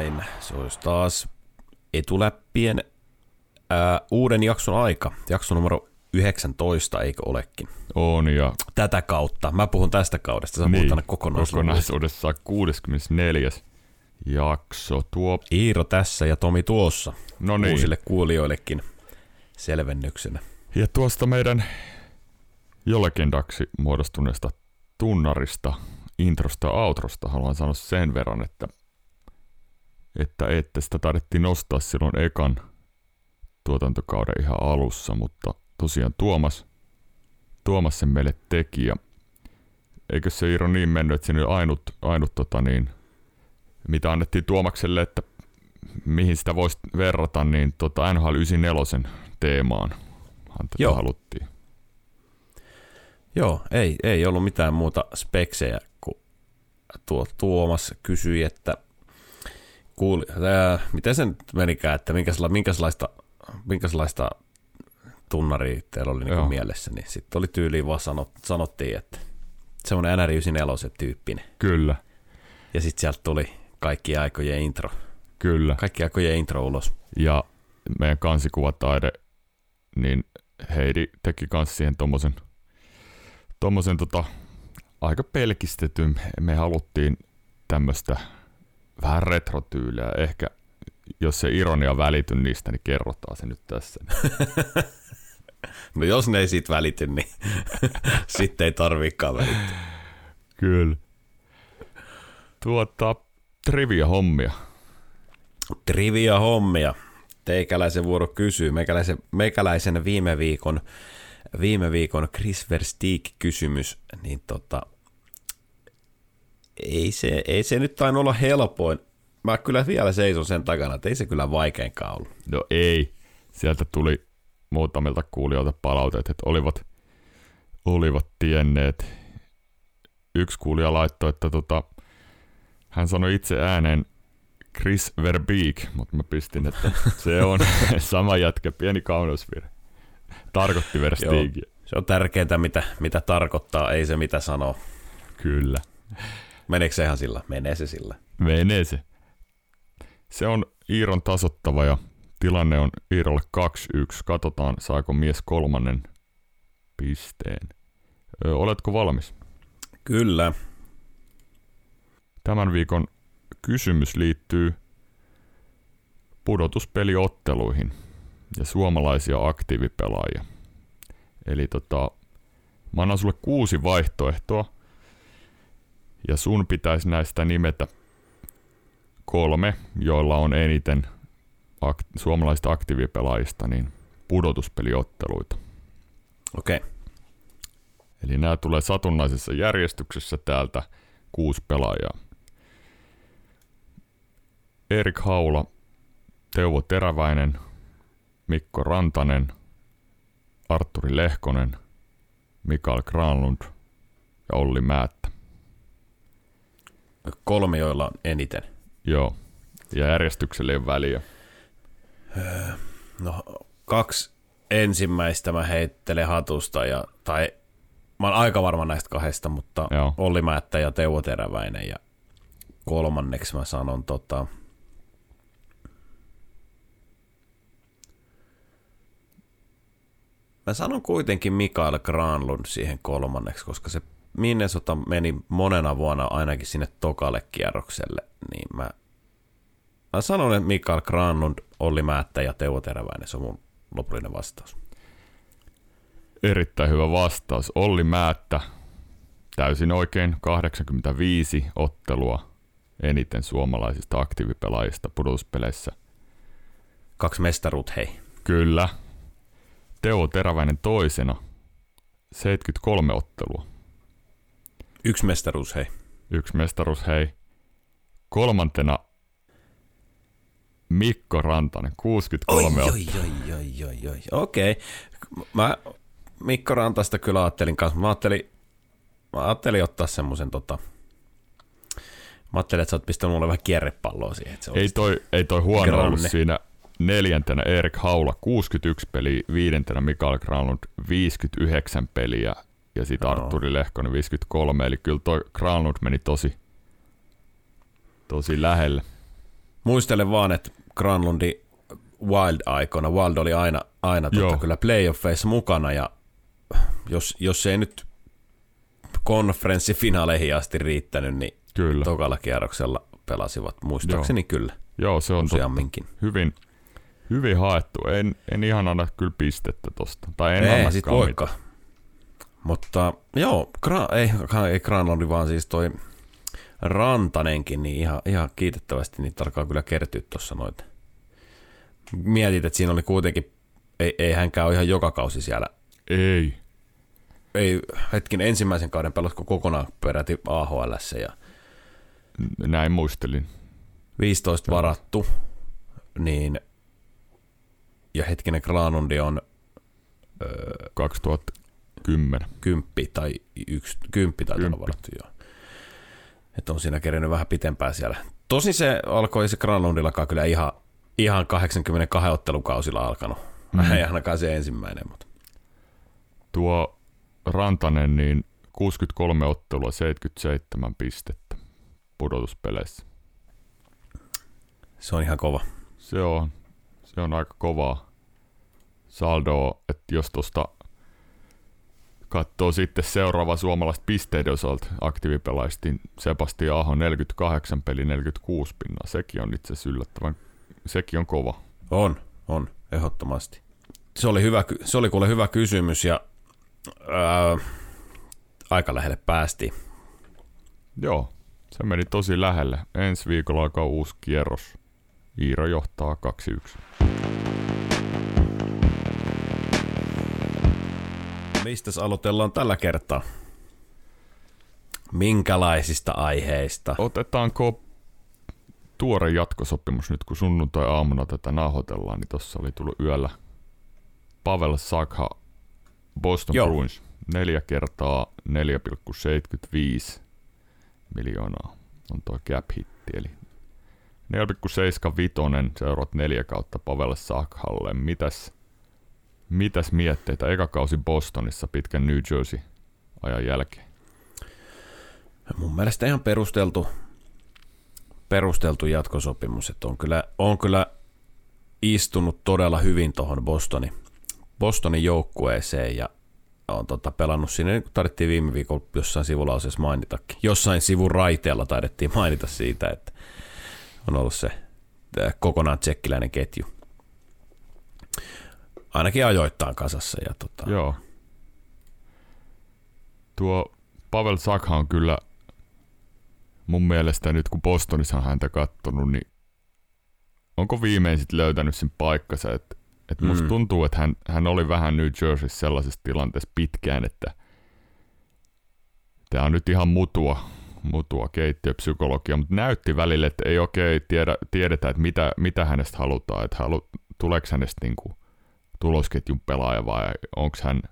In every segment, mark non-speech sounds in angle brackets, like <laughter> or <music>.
vain. Se olisi taas etuläppien ää, uuden jakson aika. Jakso numero 19, eikö olekin? On ja... Tätä kautta. Mä puhun tästä kaudesta, sä niin, puhut kokonaisuudessaan. Kokonaisuudessaan 64. jakso. Tuo... Iiro tässä ja Tomi tuossa. No niin. Uusille kuulijoillekin selvennyksenä. Ja tuosta meidän jollekindaksi muodostuneesta tunnarista, introsta ja outrosta haluan sanoa sen verran, että, että, että sitä taidettiin nostaa silloin ekan tuotantokauden ihan alussa, mutta tosiaan Tuomas, Tuomas sen meille teki ja eikö se Iiro niin mennyt, että siinä oli ainut, ainut tota niin, mitä annettiin Tuomakselle, että mihin sitä voisi verrata, niin tota NHL 94 teemaan tätä haluttiin. Joo, ei, ei ollut mitään muuta speksejä, kun tuo Tuomas kysyi, että kuuli, ää, miten se nyt menikään, että minkälaista, minkälaista, minkälaista tunnaria teillä oli niin mielessä, niin sitten oli tyyliin vaan sanot, sanottiin, että semmoinen NR94 tyyppinen. Kyllä. Ja sitten sieltä tuli kaikki aikojen intro. Kyllä. Kaikki aikojen intro ulos. Ja meidän kansikuvataide, niin Heidi teki kans siihen tommosen, tommosen tota, aika pelkistetyn. Me haluttiin tämmöistä vähän retrotyyliä. Ehkä jos se ironia välity niistä, niin kerrotaan se nyt tässä. <laughs> no jos ne ei siitä välity, niin <laughs> sitten ei tarviikaan välittää. Kyllä. Tuota, trivia hommia. Trivia hommia. Teikäläisen vuoro kysyy. Meikäläisen, meikäläisen viime viikon, viime viikon Chris Versteeg kysymys, niin tota, ei se, ei se nyt tainnut olla helpoin. Mä kyllä vielä seison sen takana, että ei se kyllä vaikeinkaan ollut. No ei. Sieltä tuli muutamilta kuulijoilta palautet, että olivat, olivat tienneet. Yksi kuulija laittoi, että tota, hän sanoi itse ääneen Chris Verbeek, mutta mä pistin, että <laughs> se on sama jätkä, pieni kauneusvirhe. Tarkoitti Versteegia. Se on tärkeintä, mitä, mitä tarkoittaa, ei se mitä sanoo. Kyllä. Meneekö se ihan sillä? Menee se sillä. Menee se. Se on Iiron tasottava ja tilanne on Iirolle 2-1. Katsotaan, saako mies kolmannen pisteen. Ö, oletko valmis? Kyllä. Tämän viikon kysymys liittyy pudotuspeliotteluihin ja suomalaisia aktiivipelaajia. Eli tota, mä annan sulle kuusi vaihtoehtoa ja sun pitäisi näistä nimetä kolme, joilla on eniten ak- suomalaisista aktiivipelaajista niin pudotuspeliotteluita. Okei. Okay. Eli nämä tulee satunnaisessa järjestyksessä täältä kuusi pelaajaa. Erik Haula, Teuvo Teräväinen, Mikko Rantanen, Arturi Lehkonen, Mikael Granlund ja Olli Määttä. Kolme, joilla on eniten. Joo, ja järjestykselle ei ole väliä. No, kaksi ensimmäistä mä heittelen hatusta, ja, tai mä oon aika varma näistä kahdesta, mutta Joo. Olli Määttä ja Teuvo Teräväinen, ja kolmanneksi mä sanon tota, Mä sanon kuitenkin Mikael Granlund siihen kolmanneksi, koska se Minnesota meni monena vuonna ainakin sinne tokalle kierrokselle, niin mä, mä sanon, että Mikael Granlund, Olli Määttä ja Teuvo Teräväinen, se on mun lopullinen vastaus. Erittäin hyvä vastaus. Olli Määttä, täysin oikein, 85 ottelua eniten suomalaisista aktiivipelaajista pudotuspeleissä. Kaksi mestaruut, hei. Kyllä, Teo Teräväinen toisena. 73 ottelua. Yksi mestaruus, hei. Yksi mestaruus, hei. Kolmantena Mikko Rantanen, 63 oi. Oi, oi, oi, oi, Okei. Okay. Mä Mikko Rantasta kyllä ajattelin kanssa. Mä ajattelin, mä ajattelin ottaa semmoisen tota, Mä ajattelin, että sä oot pistänyt mulle vähän kierrepalloa siihen. Että se ei, toi, ei toi huono granne. ollut siinä neljäntenä Erik Haula 61 peliä, viidentenä Mikael Granlund 59 peliä ja sitten no. Arturi Lehkonen 53, eli kyllä toi Granlund meni tosi, tosi lähelle. muistelen vaan, että Granlundi Wild-aikoina, Wild oli aina, aina tuota, kyllä playoffeissa mukana ja jos, jos ei nyt konferenssifinaaleihin asti riittänyt, niin kyllä. tokalla kierroksella pelasivat muistaakseni Joo. kyllä. Joo, se on useamminkin. Hyvin, hyvin haettu. En, en ihan anna kyllä pistettä tosta. Tai en ei, sit voikaan. Mutta joo, Gra- ei, ei Granlandi, vaan siis toi Rantanenkin, niin ihan, ihan kiitettävästi niitä alkaa kyllä kertyä tuossa noita. Mietit, että siinä oli kuitenkin, ei, ei hänkään ole ihan joka kausi siellä. Ei. Ei, hetkin ensimmäisen kauden pelatko kokonaan peräti AHL ja näin muistelin. 15 varattu, niin ja hetkinen Granundi on öö, 2010. Kymppi tai yksi, kymppi tai varattu, joo. Että on siinä kerennyt vähän pitempään siellä. Tosin se alkoi se Granlundillakaan kyllä ihan, ihan 82 ottelukausilla alkanut. Mm. Ei ainakaan se ensimmäinen, mutta. Tuo Rantanen, niin 63 ottelua, 77 pistettä pudotuspeleissä. Se on ihan kova. Se on, se on aika kovaa saldoa, että jos tuosta katsoo sitten seuraava suomalaista pisteiden osalta aktiivipelaista, niin Sebastian Aho 48 peli 46 pinnaa. Sekin on itse asiassa yllättävän, sekin on kova. On, on, ehdottomasti. Se oli, hyvä, se oli kuule hyvä kysymys ja ää, aika lähelle päästi. Joo, se meni tosi lähelle. Ensi viikolla alkaa uusi kierros. Iiro johtaa 2-1. Mistä aloitellaan tällä kertaa? Minkälaisista aiheista? Otetaanko tuore jatkosopimus nyt, kun sunnuntai-aamuna tätä nauhoitellaan, niin tuossa oli tullut yöllä Pavel Sakha Boston Joo. Bruins neljä kertaa 4,75 miljoonaa on tuo cap hitti, eli 4,75 seuraat neljä kautta Pavel Sakhalle. Mitäs, mitäs mietteitä? Eka kausi Bostonissa pitkän New Jersey ajan jälkeen. Mun mielestä ihan perusteltu, perusteltu jatkosopimus, että on kyllä, on kyllä istunut todella hyvin tuohon Bostonin, Bostonin joukkueeseen ja on tota, pelannut sinne, niin tarvittiin viime viikolla jossain sivulauseessa mainitakin. Jossain sivun raiteella taidettiin mainita siitä, että on ollut se kokonaan tsekkiläinen ketju. Ainakin ajoittain kasassa. Ja tota... Joo. Tuo Pavel Sakha on kyllä mun mielestä nyt kun Bostonissa on häntä kattonut, niin onko viimein sitten löytänyt sen paikkansa, että et musta mm. tuntuu, että hän, hän oli vähän New Jerseyssä sellaisessa tilanteessa pitkään, että tämä on nyt ihan mutua, mutua keittiöpsykologia, mutta näytti välillä, että ei oikein tiedä, tiedetä, että mitä, mitä hänestä halutaan, että halu, tuleeko hänestä niin kuin tulosketjun pelaaja vai onko hän,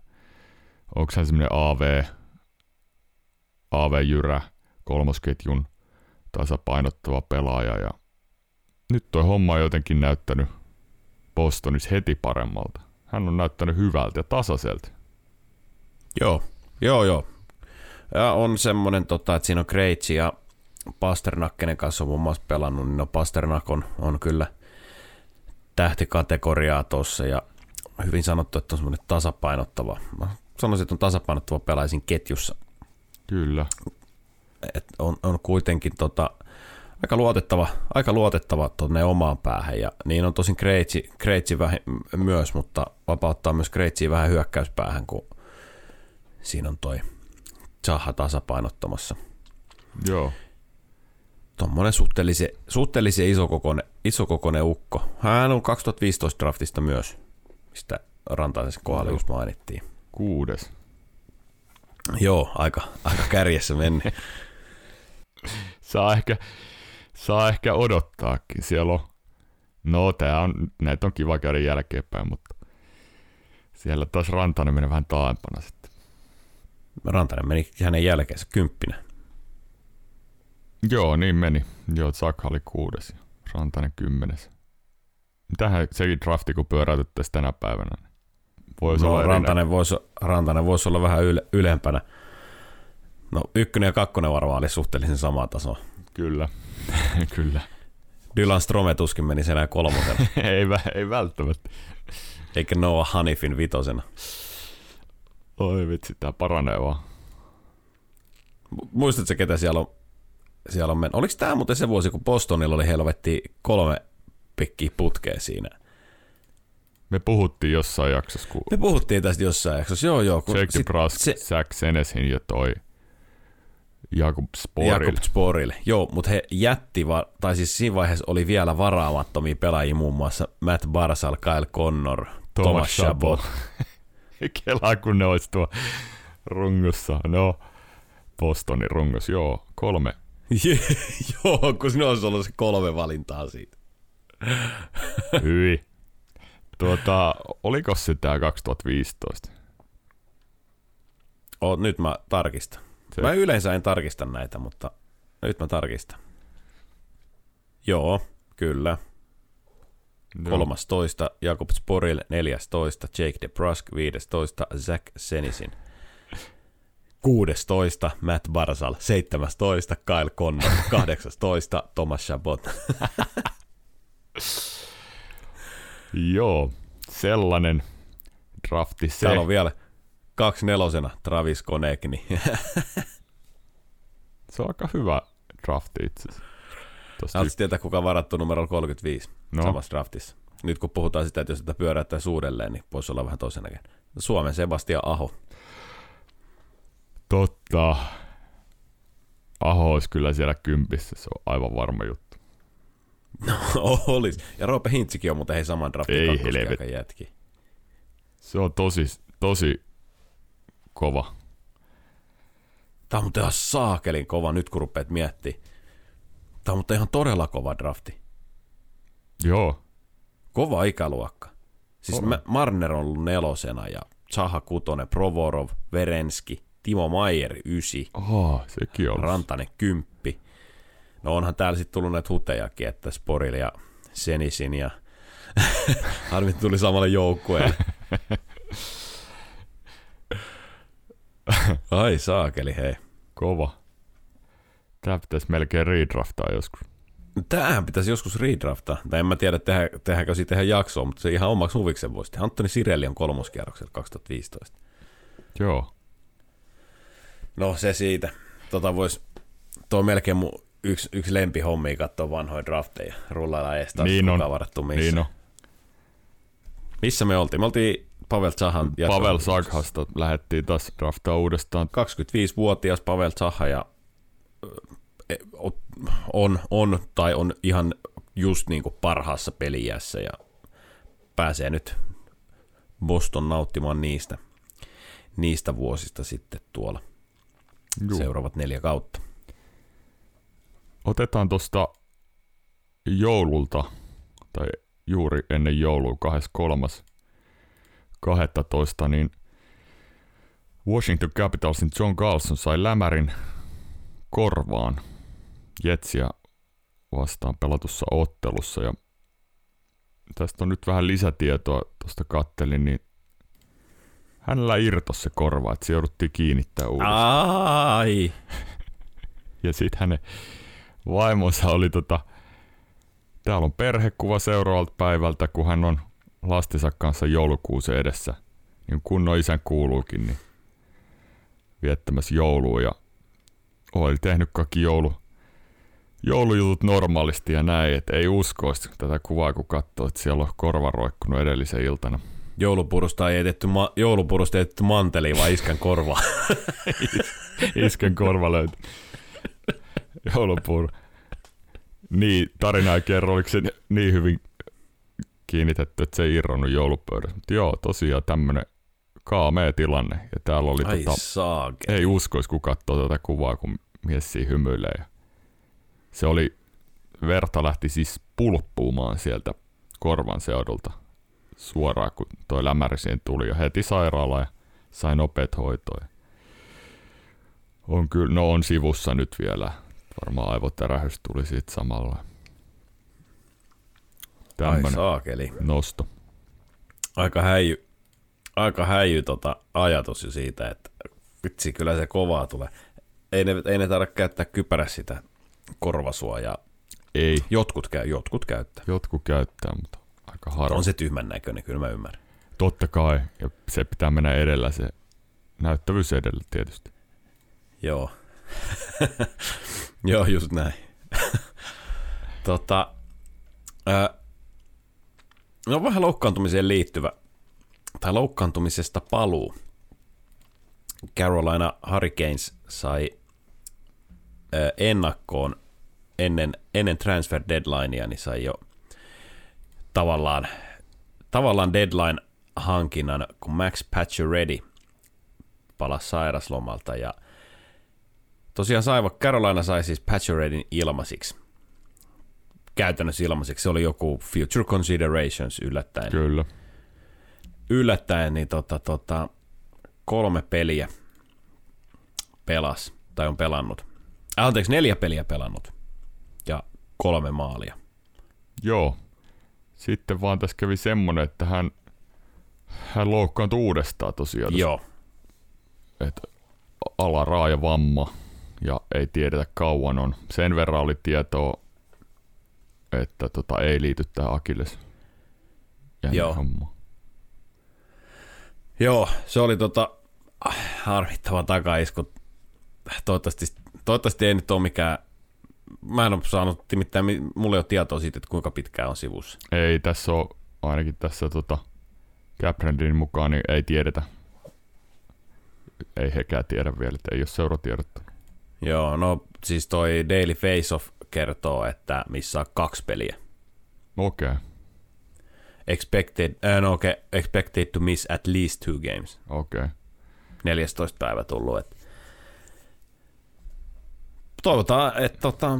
onko hän semmoinen AV, AV-jyrä, kolmosketjun tasapainottava pelaaja ja nyt toi homma on jotenkin näyttänyt Bostonissa heti paremmalta. Hän on näyttänyt hyvältä ja tasaiselta. Joo, joo, joo. Ja on semmoinen, tota, että siinä on Kreitsi ja Pasternak, kenen kanssa on muun muassa pelannut, niin no Pasternak on, on kyllä tähtikategoriaa tuossa ja hyvin sanottu, että on semmoinen tasapainottava. Mä sanoisin, että on tasapainottava pelaisin ketjussa. Kyllä. Et on, on kuitenkin tota, aika luotettava, aika luotettava tuonne omaan päähän. Ja niin on tosin Kreitsi, Kreitsi vähän myös, mutta vapauttaa myös Kreitsiä vähän hyökkäyspäähän, kun siinä on toi Zaha tasapainottamassa. Joo. Tuommoinen suhteellisen, suhteellisen isokokoinen, isokokoinen ukko. Hän on 2015 draftista myös, mistä Rantaisen kohdalla just mainittiin. Kuudes. Joo, aika, aika kärjessä meni. <laughs> Saa ehkä, saa ehkä odottaakin. Siellä on, no tää on, näitä on kiva käydä jälkeenpäin, mutta siellä taas Rantanen menee vähän taaempana sitten. Rantanen meni hänen jälkeensä kymppinä. Joo, niin meni. Joo, Sakha oli kuudes ja Rantanen kymmenes. Mitähän sekin drafti, kun pyöräytettäisiin tänä päivänä. Voisi no, olla Rantanen, voisi, Rantanen voisi olla vähän yle, ylempänä. No ykkönen ja kakkonen varmaan oli suhteellisen sama taso. Kyllä, <laughs> kyllä. Dylan Strome tuskin meni enää kolmosena, <laughs> ei, ei välttämättä. eikä Noah Hanifin vitosena. Oi vitsi, tää paranee vaan. Mu- Muistatko ketä siellä on, siellä on mennyt? Oliko tämä muuten se vuosi, kun Bostonilla oli helvetti kolme pikkiä putkea siinä? Me puhuttiin jossain jaksossa, kun Me puhuttiin tästä jossain jaksossa, joo joo. Kun Jake sit DeBrusk, se- Zach Senesin ja toi Jakub Sporil. Jakob Sporille. Joo, mutta he jätti, va- tai siis siinä vaiheessa oli vielä varaamattomia pelaajia, muun muassa Matt Barsal, Kyle Connor, Thomas, Chabot. <laughs> Kelaa, kun ne olisi tuo rungossa. No, Bostonin rungos, joo, kolme. <laughs> joo, kun ne olisi ollut se kolme valintaa siitä. <laughs> Hyi. Tuota, oliko se tää 2015? O, nyt mä tarkistan. Se- Mä yleensä en tarkista näitä, mutta nyt mä tarkistan. Joo, kyllä. Joo. 13. Jakob Sporil, 14. Jake DeBrusk, 15. Zach Senisin. 16. Matt Barzal, 17. Kyle Connor, <laughs> 18. Thomas Chabot. <laughs> Joo, sellainen drafti se. Täällä on vielä kaksi nelosena Travis Konekni. <laughs> Se on aika hyvä drafti itse asiassa. Haluatko tietää, kuka on varattu numero 35 No. samassa draftissa? Nyt kun puhutaan sitä, että jos sitä pyöräyttäisi uudelleen, niin voisi olla vähän toisen näköinen. Suomen Sebastian Aho. Totta. Aho olisi kyllä siellä kympissä, se on aivan varma juttu. <laughs> Olis. Ja Roope Hintsikin on muuten hei saman draftin Ei helvetti. jätki. Se on tosi, tosi kova. Tämä on muuten ihan saakelin kova nyt, kun rupeat miettimään. Tämä on muuten ihan todella kova drafti. Joo, Kova ikäluokka. Siis On. Marner on ollut nelosena ja Zaha kutonen, Provorov, Verenski, Timo Maier ysi, oh, sekin on. Rantanen kymppi. No onhan täällä sitten tullut näitä hutejakin, että Sporil ja Senisin ja <laughs> harmi tuli samalle joukkueelle. <laughs> Ai saakeli, hei. Kova. Tää pitäisi melkein redraftaa joskus. Tämähän pitäisi joskus redraftaa. Tai en mä tiedä, tehdä, tehdäänkö siitä ihan jaksoa, mutta se ihan omaksi huviksen voisi tehdä. Antoni Sirelli on kolmoskierroksella 2015. Joo. No se siitä. Tota vois, tuo melkein mun yksi, yksi lempihommi katsoa vanhoja drafteja. Rullailla ees taas, Niin on. varattu missä. Niin on. Missä me oltiin? Me oltiin Pavel Zahan Pavel. Saghasta lähdettiin taas draftaa uudestaan. 25-vuotias Pavel Zaha ja ö, on, on tai on ihan just niin kuin parhaassa peliässä ja pääsee nyt Boston nauttimaan niistä, niistä vuosista sitten tuolla Juu. seuraavat neljä kautta. Otetaan tuosta joululta, tai juuri ennen joulua, 23. 12, niin Washington Capitalsin John Carlson sai lämärin korvaan Jetsiä vastaan pelatussa ottelussa. Ja tästä on nyt vähän lisätietoa, tuosta kattelin, niin hänellä irtosi se korva, että se jouduttiin kiinnittää uudestaan. Ai! <laughs> Ja sitten hänen vaimonsa oli tota, täällä on perhekuva seuraavalta päivältä, kun hän on lastensa kanssa joulukuusen edessä, niin kunnon isän kuuluukin, niin viettämässä joulua ja oli tehnyt kaikki joulu, joulujutut normaalisti ja näin, että ei uskoisi tätä kuvaa, kun katsoo, että siellä on korva roikkunut edellisen iltana. Joulupurusta ei etetty, ma- joulupurusta ei etetty manteliin, vaan iskän korvaa. <laughs> Isken korva löytyi. Joulupuru. Niin, tarina ei kerro, oliko se niin hyvin kiinnitetty, että se ei irronnut joulupöydässä. Mutta joo, tosiaan tämmönen kaamea tilanne. Ja täällä oli Ai tota, saake. ei uskoisi, kun katsoo tätä kuvaa, kun mies siinä hymyilee. Ja se oli, verta lähti siis pulppuumaan sieltä korvan seudulta suoraan, kun toi lämäri siihen tuli. Ja heti sairaalaan ja sai nopeat hoitoa. On kyllä, no on sivussa nyt vielä. Varmaan aivotärähys tuli siitä samalla. Ai Tämmönen saakeli. nosto. Aika häijy, aika häijy tota ajatus jo siitä, että vitsi, kyllä se kovaa tulee. Ei ne, ei ne tarvitse käyttää kypärä sitä korvasuojaa ei. Jotkut, käy, jotkut käyttää. Jotkut käyttää, mutta aika harva. On se tyhmän näköinen, kyllä mä ymmärrän. Totta kai, ja se pitää mennä edellä, se näyttävyys edellä tietysti. Joo. <laughs> Joo, just näin. <laughs> tota, ää, no vähän loukkaantumiseen liittyvä, tai loukkaantumisesta paluu. Carolina Hurricanes sai ää, ennakkoon ennen, ennen transfer deadlinea, niin sai jo tavallaan, tavallaan deadline-hankinnan, kun Max Ready palasi sairaslomalta ja tosiaan saiva, Carolina sai siis Readyn ilmaisiksi. Käytännössä ilmaiseksi. Se oli joku Future Considerations yllättäen. Kyllä. Yllättäen, niin tota, tota, kolme peliä pelas, tai on pelannut. Äh, anteeksi, neljä peliä pelannut ja kolme maalia. Joo. Sitten vaan tässä kävi semmonen, että hän, hän loukkaantui uudestaan tosiaan. Joo. Että alaraaja vamma ja ei tiedetä kauan on. Sen verran oli tietoa, että tota, ei liity tähän Akilles. Joo. Homma. Joo, se oli tota, harmittava takaisku. Toivottavasti, toivottavasti ei nyt ole mikään mä en ole saanut, nimittäin mulle ei ole tietoa siitä, että kuinka pitkään on sivussa. Ei tässä ole, ainakin tässä tota, Caprendin mukaan, niin ei tiedetä. Ei hekään tiedä vielä, että ei ole seuratiedottu. Joo, no siis toi Daily Face Off kertoo, että missä on kaksi peliä. Okei. Okay. Expected, uh, no okay, expected to miss at least two games. Okei. Okay. 14 päivä tullut, että toivotaan, että tota,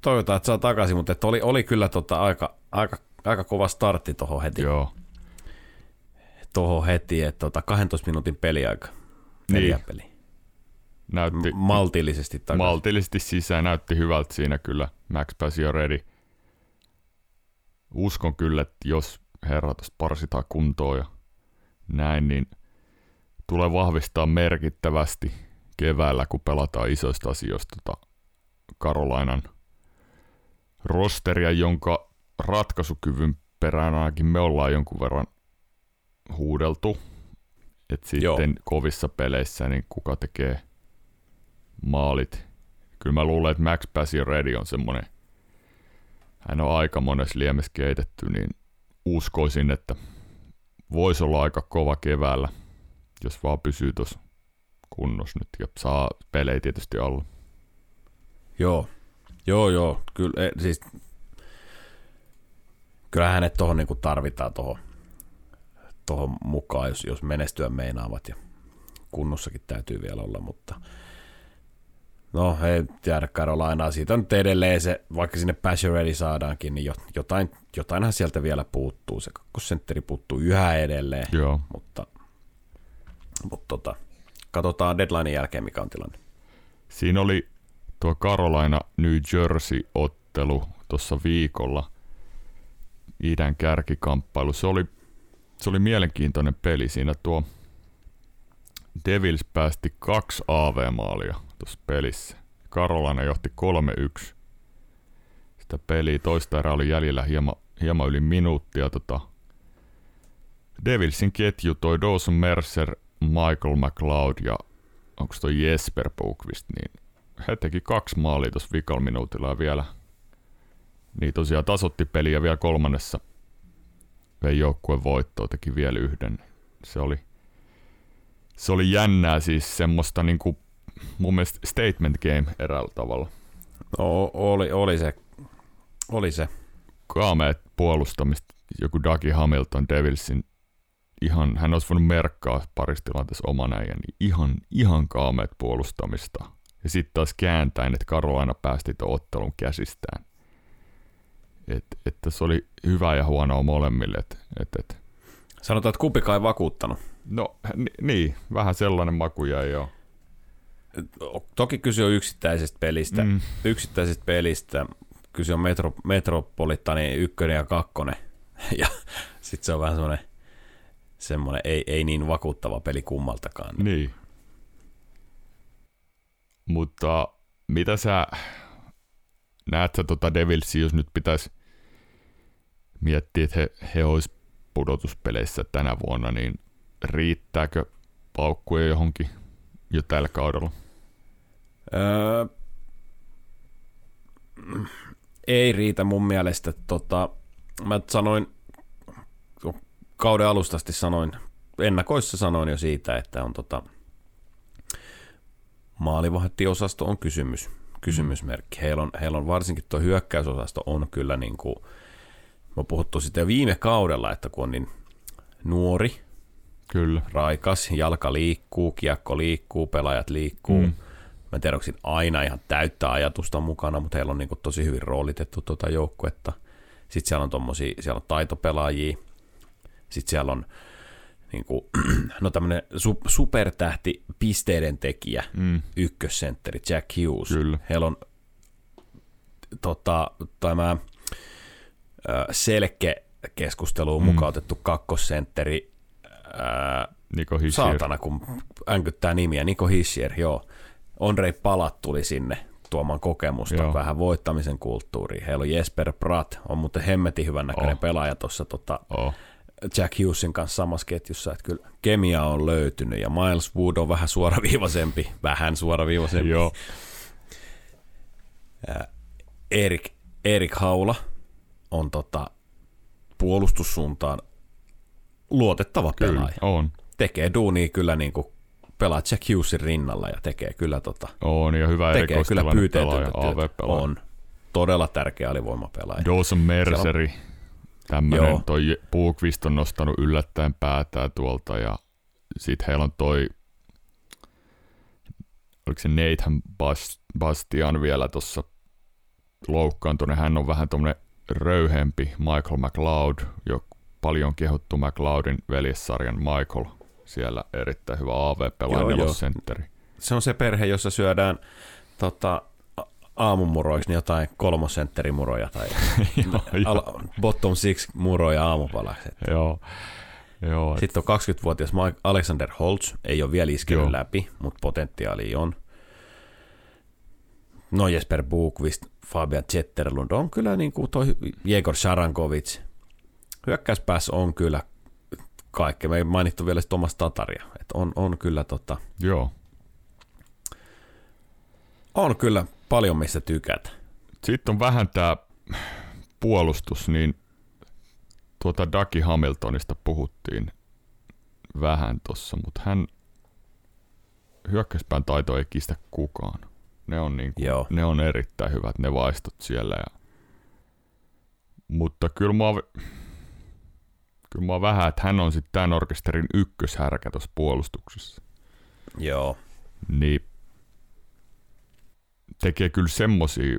toivotaan, että saa takaisin, mutta että oli, oli kyllä tota aika, aika, aika kova startti tuohon heti. Joo. Tuohon heti, että tota 12 minuutin peliaika. Neljä niin. peli. Näytti, maltillisesti takaisin. Maltillisesti sisään, näytti hyvältä siinä kyllä. Max pääsi jo ready. Uskon kyllä, että jos herra tuosta parsitaan kuntoon ja näin, niin tulee vahvistaa merkittävästi – keväällä, kun pelataan isoista asioista tota Karolainan rosteria, jonka ratkaisukyvyn perään ainakin me ollaan jonkun verran huudeltu. että sitten Joo. kovissa peleissä niin kuka tekee maalit. Kyllä mä luulen, että Max Passion Ready on semmoinen, hän on aika monessa liemessä keitetty, niin uskoisin, että voisi olla aika kova keväällä, jos vaan pysyy tuossa kunnossa nyt ja saa pelejä tietysti olla. Joo, joo, joo. Kyllä, e, siis, kyllä hänet tuohon niin tarvitaan tuohon tohon mukaan, jos, jos menestyä meinaavat ja kunnossakin täytyy vielä olla, mutta no ei tiedä Carolina, siitä on nyt edelleen se, vaikka sinne Ready saadaankin, niin jotain, jotainhan sieltä vielä puuttuu, se kakkosentteri puuttuu yhä edelleen, Joo. mutta, mutta tota, katsotaan deadlinein jälkeen, mikä on tilanne. Siinä oli tuo Carolina New Jersey-ottelu tuossa viikolla, idän kärkikamppailu. Se oli, se oli mielenkiintoinen peli. Siinä tuo Devils päästi kaksi AV-maalia tuossa pelissä. Carolina johti 3-1. Sitä peliä toista erää oli jäljellä hieman, hieman yli minuuttia. Tota, Devilsin ketju toi Dawson Mercer Michael McLeod ja onko toi Jesper Bukvist, niin he teki kaksi maalia tuossa vikal minuutilla ja vielä niin tosiaan tasotti peliä vielä kolmannessa vei joukkueen voittoa, teki vielä yhden. Se oli, se oli jännää siis semmoista niinku, mun mielestä statement game eräällä tavalla. No, oli, oli se. Oli se. Kaameet puolustamista, joku Dougie Hamilton Devilsin ihan, hän olisi voinut merkkaa parissa tilanteessa oman äijän, niin ihan, ihan kaameet puolustamista. Ja sitten taas kääntäen, että aina päästi tuon ottelun käsistään. Et, että se oli hyvä ja huonoa molemmille. Et, et, et. Sanotaan, että kumpikaan ei vakuuttanut. No ni, niin, vähän sellainen maku jäi jo. Toki kyse on yksittäisestä pelistä. Mm. Yksittäisestä pelistä. Kyse on metro, Metropolitani ykkönen ja kakkonen. <laughs> Ja sitten se on vähän semmoinen semmoinen ei, ei niin vakuuttava peli kummaltakaan. Niin. Mutta mitä sä näet sä tota Devilsia, jos nyt pitäisi miettiä, että he, he olisi pudotuspeleissä tänä vuonna, niin riittääkö paukkuja johonkin jo tällä kaudella? Öö, ei riitä mun mielestä. Tota, mä sanoin, kauden alustasti sanoin, ennakoissa sanoin jo siitä, että on tota, maalivahtiosasto on kysymys, kysymysmerkki. Heillä on, heillä on varsinkin tuo hyökkäysosasto on kyllä niin kuin, mä puhuttu sitten viime kaudella, että kun on niin nuori, Kyllä. raikas, jalka liikkuu, kiekko liikkuu, pelaajat liikkuu. Mm. Mä en tiedä, onko siinä aina ihan täyttä ajatusta mukana, mutta heillä on niin kuin tosi hyvin roolitettu tuota joukkuetta. Sitten siellä on tommosia, siellä on taitopelaajia. Sitten siellä on niin kuin, <clears throat> no tämmöinen su, supertähti pisteiden tekijä, mm. ykkössentteri Jack Hughes. Kyllä. Heillä on tota, tämä selke keskusteluun mm. mukautettu kakkosentteri ää, Niko Hissier. saatana, kun änkyttää nimiä, Niko Hissier, joo. Ondrei Palat tuli sinne tuomaan kokemusta, joo. vähän voittamisen kulttuuriin. Heillä on Jesper Pratt, on muuten hemmetin hyvän näköinen oh. pelaaja tuossa tota, Oh. Jack Hughesin kanssa samassa ketjussa, että kyllä kemia on löytynyt ja Miles Wood on vähän suoraviivaisempi, <laughs> vähän suoraviivaisempi. Joo. Erik, Erik Haula on tota, puolustussuuntaan luotettava Kyllä, pelaaja. on. Tekee duunia kyllä niin kuin pelaa Jack Hughesin rinnalla ja tekee kyllä, tota, On, ja hyvä tekee kyllä pyyteetöntä. On todella tärkeä alivoimapelaaja. Dawson Merceri, tämmönen, Joo. toi Puukvist on nostanut yllättäen päätään tuolta, ja sit heillä on toi, oliko se Nathan Bast- Bastian vielä tuossa loukkaantunut, hän on vähän tuommoinen röyhempi Michael McLeod, jo paljon kehuttu McLeodin veljessarjan Michael, siellä erittäin hyvä AV-pelaaja, nelosentteri. Se on se perhe, jossa syödään tota, aamumuroiksi niin jotain kolmosentterimuroja tai <laughs> joo, al- bottom six muroja aamupalaksi. joo, joo, Sitten on 20-vuotias Mike Alexander Holtz, ei ole vielä iskenyt Joo. läpi, mutta potentiaali on. No Jesper Bukvist, Fabian Zetterlund on kyllä niin kuin toi Jegor Sharankovic. Hyökkäyspäässä on kyllä kaikki. Me ei mainittu vielä se Thomas Tataria. Et on, on kyllä tota, joo. on kyllä paljon mistä tykätä. Sitten on vähän tämä puolustus, niin tuota Ducky Hamiltonista puhuttiin vähän tossa, mutta hän hyökkäyspään taito ei kistä kukaan. Ne on, niinku, Joo. ne on erittäin hyvät, ne vaistot siellä. Ja... Mutta kyllä mä, oon- kyllä oon vähän, että hän on sitten tämän orkesterin ykköshärkä tuossa puolustuksessa. Joo. niin tekee kyllä semmosia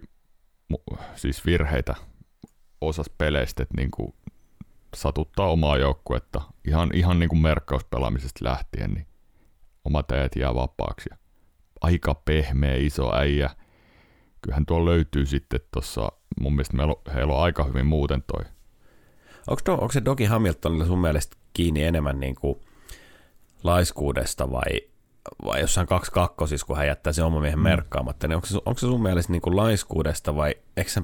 siis virheitä osas peleistä, että niinku satuttaa omaa joukkuetta ihan, ihan niinku merkkauspelaamisesta lähtien, niin omat äijät jää vapaaksi. Ja Aika pehmeä iso äijä. Kyllähän tuo löytyy sitten tuossa, mun mielestä meillä on, heillä on aika hyvin muuten toi. Onko, do, onko se Doki Hamiltonilla sun mielestä kiinni enemmän niin kuin laiskuudesta vai, vai jossain kaksi kakkosissa, kun hän jättää sen oman miehen merkkaamatta, niin onko se, onko se sun mielestä niin kuin laiskuudesta vai eikö se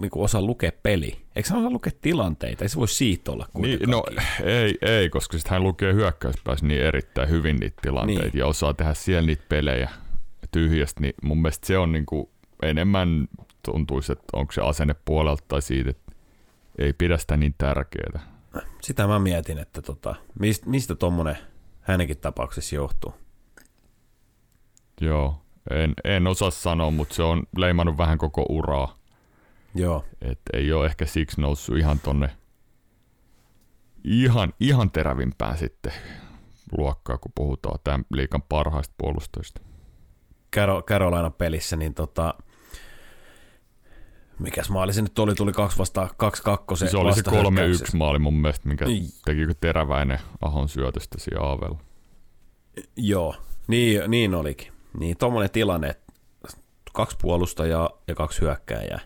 niin kuin osaa lukea peli? Eikö se osaa lukea tilanteita? Ei se voi siitä olla Niin, no ei, ei, koska sitten hän lukee hyökkäyspäässä niin erittäin hyvin niitä tilanteita Niin. ja osaa tehdä siellä niitä pelejä tyhjästä, niin mun mielestä se on niinku enemmän tuntuisi, että onko se asenne puolelta tai siitä, että ei pidä sitä niin tärkeää. Sitä mä mietin, että tota, mistä, tuommoinen hänenkin tapauksessa johtuu. Joo, en, en osaa sanoa, mutta se on leimannut vähän koko uraa. Joo, Et ei ole ehkä siksi noussut ihan tonne ihan, ihan terävimpään sitten luokkaa, kun puhutaan tämän liikan parhaista puolustajista. Caro- Carolina pelissä, niin tota, mikäs maali se nyt oli, tuli kaksi vastaan, kaksi kakkosen Se oli se vastahyökkäyksessä. 3-1 maali mun mielestä, minkä Niin. tekikö teräväinen Ahon syötöstä siinä Aavella. Joo, niin, niin olikin. Niin tuommoinen tilanne, että kaksi puolustajaa ja kaksi hyökkääjää.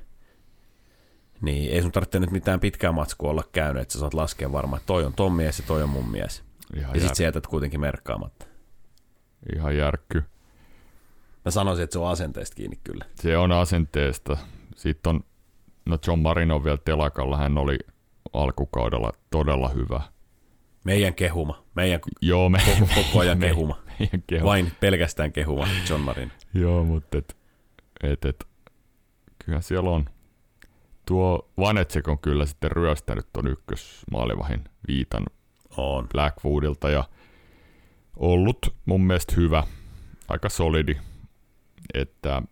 Niin ei sun tarvitse nyt mitään pitkää matskua olla käynyt, että sä saat laskea varmaan, että toi on ton mies ja toi on mun mies. Ihan, Ja jär, sit sä jätät kuitenkin merkkaamatta. ihan järkky. Mä sanoisin, että se on asenteesta kiinni kyllä. Se on asenteesta. Sitten on, no John Marin on vielä telakalla, hän oli alkukaudella todella hyvä. Meidän kehuma. Meidän Joo, me, koko, koko ajan <laughs> me- kehuma. meidän kehuma. Vain pelkästään kehuma John Marin. <laughs> Joo, mutta et, et, et, kyllä siellä on. Tuo Vanetsek on kyllä sitten ryöstänyt ton ykkösmaalivahin viitan On. Blackwoodilta ja ollut mun mielestä hyvä, aika solidi, että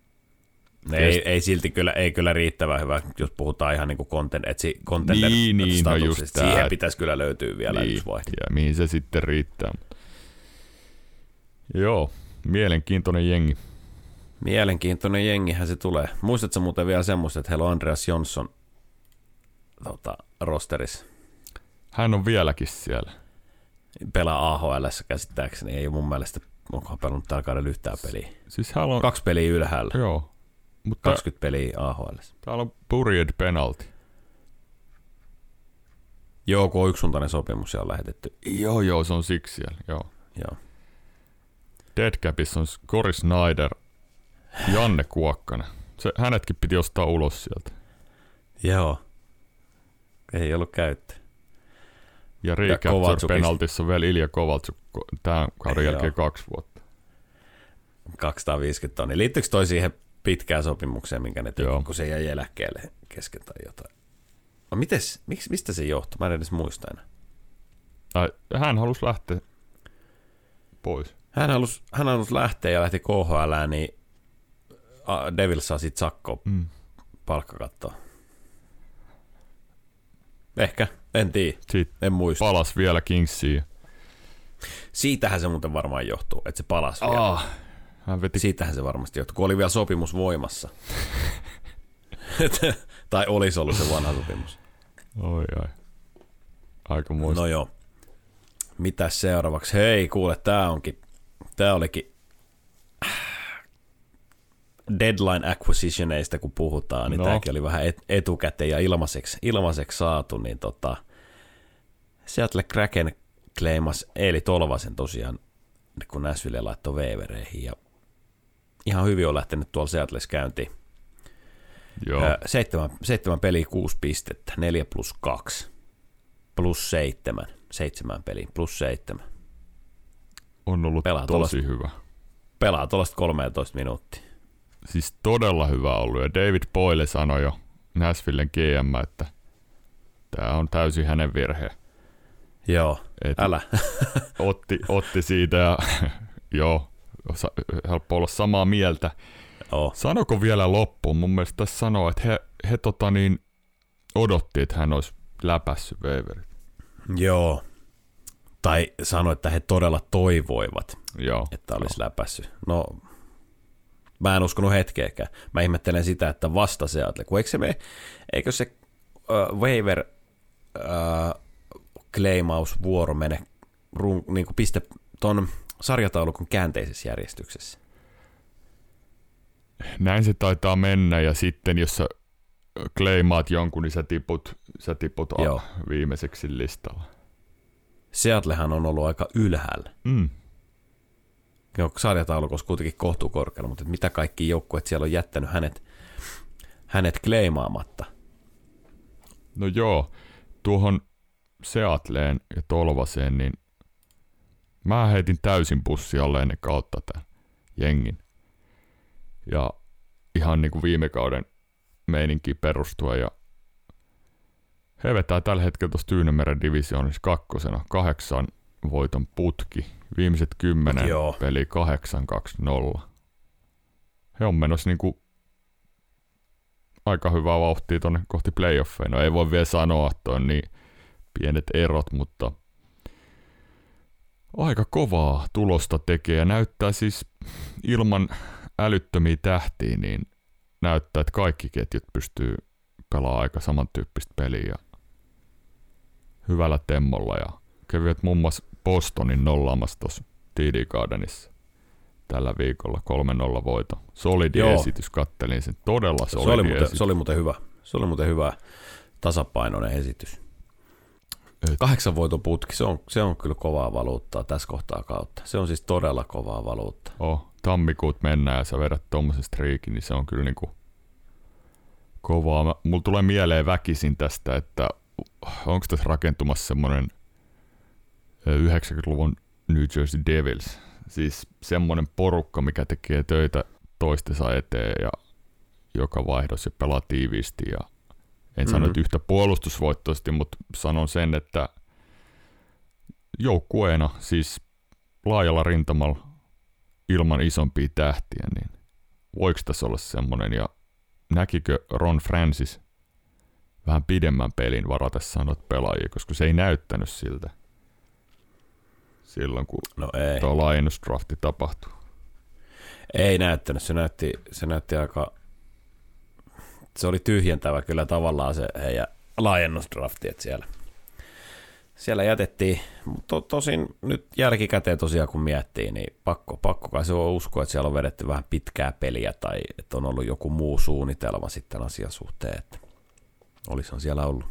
Ne ei, ei, silti kyllä, ei kyllä riittävän hyvä, jos puhutaan ihan niin kuin content, etsi, contender Niin, niin, no just tää, Siihen et- pitäisi kyllä löytyä vielä niin, yksi vaihtoehto. ja mihin se sitten riittää. Joo, mielenkiintoinen jengi. Mielenkiintoinen jengihän se tulee. Muistatko muuten vielä semmoista, että heillä on Andreas Jonsson tota, rosterissa? Hän on vieläkin siellä. Pelaa AHL käsittääkseni. Ei mun mielestä, onkohan pelannut tällä kaudella yhtään peliä. Siis hän on, Kaksi peliä ylhäällä. joo, mutta 20 peliä AHL. täällä on buried penalty. Joo, kun on yksisuuntainen sopimus ja on lähetetty. Joo, joo, se on siksi siellä, joo. Joo. Deadcapissa on Cory Snyder, Janne Kuokkanen. Se, hänetkin piti ostaa ulos sieltä. Joo. Ei ollut käyttö. Ja recapture penaltissa on vielä Ilja Kovaltsuk tämän kauden jälkeen kaksi vuotta. 250 tonnia. Liittyykö toi siihen pitkään sopimukseen, minkä ne teki, Joo. kun se jäi eläkkeelle kesken tai jotain? No mites, miksi, mistä se johtui? Mä en edes muista enää. Tai hän halusi lähteä pois. Hän halusi, hän halusi lähteä ja lähti KHL, niin a, Devils saa siitä sakkoa Mm. palkkakattoa. Ehkä, en tiedä, Sitten en muista. palas vielä Kingsiin. Siitähän se muuten varmaan johtuu, että se palasi vielä. Hän veti Siitähän se varmasti johtuu, kun oli vielä sopimus voimassa. <laughs> tai olisi ollut se vanha sopimus. Oi ai. Aika muista. No joo. Mitäs seuraavaksi? Hei, kuule, tää onkin, tää olikin deadline acquisitioneista, kun puhutaan, niin No. tääkin oli vähän et, etukäteen ja ilmaiseksi, ilmaiseksi saatu, niin tota, Seattle Kraken kleimas Eeli Tolvasen tosiaan, kun Nashville laittoi Weavereihin ja ihan hyvin on lähtenyt tuolla Seattleissa käyntiin. Joo. Ö, Seitsemän, seitsemän peliä, kuusi pistettä, neljä plus kaksi, plus seitsemän, seitsemän peliä, plus seitsemän. on ollut pelaa tosi hyvä. Pelaa tuollaista 13 minuuttia. Siis todella hyvä ollut. Ja David Boyle sanoi jo Nashvillen GM, että tämä on täysin hänen virhe. Joo, Et älä. otti, otti siitä ja <laughs> joo, helppo olla samaa mieltä. Oo. Sanoko vielä loppuun? Mun mielestä tässä sanoo, että he, he tota niin, odotti, että hän olisi läpässyt Weaverit. Joo. Tai sano, että he todella toivoivat, Joo. että olisi läpässyt. No, mä en uskonut hetkeäkään. Mä ihmettelen sitä, että vasta Seattle, kun eikö se me, eikö se uh, waiver uh, kleimausvuoro mene run, niin kuin piste ton sarjataulukon käänteisessä järjestyksessä. Näin se taitaa mennä ja sitten jos sä kleimaat jonkun, niin sä tiput, sä tiput Joo. viimeiseksi listalla. Seattlehan on ollut aika ylhäällä. Mm. Joo, sarjataulukossa kuitenkin kohtuukorkealla, mutta mitä kaikki joukkueet siellä on jättänyt hänet, hänet kleimaamatta. No joo, tuohon Seatleen ja Tolvaseen, niin mä heitin täysin pussi alle ennen kautta tämän jengin. Ja ihan niin kuin viime kauden meininki perustua ja he vetää tällä hetkellä tuossa Tyynemeren divisioonissa kakkosena kahdeksan voiton putki. Viimeiset kymmenen Joo. peli 8-2-0. He on menossa niinku aika hyvää vauhtia tonne kohti playoffeja. No ei voi vielä sanoa, että on niin pienet erot, mutta aika kovaa tulosta tekee ja näyttää siis ilman älyttömiä tähtiä, niin näyttää, että kaikki ketjut pystyy pelaamaan aika samantyyppistä peliä ja hyvällä temmolla ja kävivät muun muassa Bostonin nollaamassa tuossa TD Gardenissa tällä viikolla 3-0 voito. Solidi Joo. esitys, kattelin sen. Todella solidi Se oli, muuten, esitys. se oli muuten hyvä. Se oli muuten hyvä tasapainoinen esitys. Kahdeksan voiton putki, se on, se on kyllä kovaa valuuttaa tässä kohtaa kautta. Se on siis todella kovaa valuuttaa. Oh, tammikuut mennään ja sä vedät tommosen striikin, niin se on kyllä niinku kovaa. Mä, mulla tulee mieleen väkisin tästä, että onko tässä rakentumassa semmoinen 90-luvun New Jersey Devils. Siis semmoinen porukka, mikä tekee töitä toistensa eteen ja joka vaihdossa pelaa tiiviisti. Ja en mm-hmm. sano, että yhtä puolustusvoittoisesti, mutta sanon sen, että joukkueena, siis laajalla rintamalla ilman isompia tähtiä, niin voiko tässä olla semmoinen, ja näkikö Ron Francis vähän pidemmän pelin varatessaan noita pelaajia, koska se ei näyttänyt siltä silloin, kun no ei. tuo laajennusdrafti tapahtui. Ei näyttänyt, se näytti, se näytti aika, se oli tyhjentävä kyllä tavallaan se heidän laajennusdrafti, että siellä, siellä jätettiin, mutta to, tosin nyt jälkikäteen tosiaan kun miettii, niin pakko, pakko kai se on uskoa, että siellä on vedetty vähän pitkää peliä tai että on ollut joku muu suunnitelma sitten asian suhteen, että olisihan siellä ollut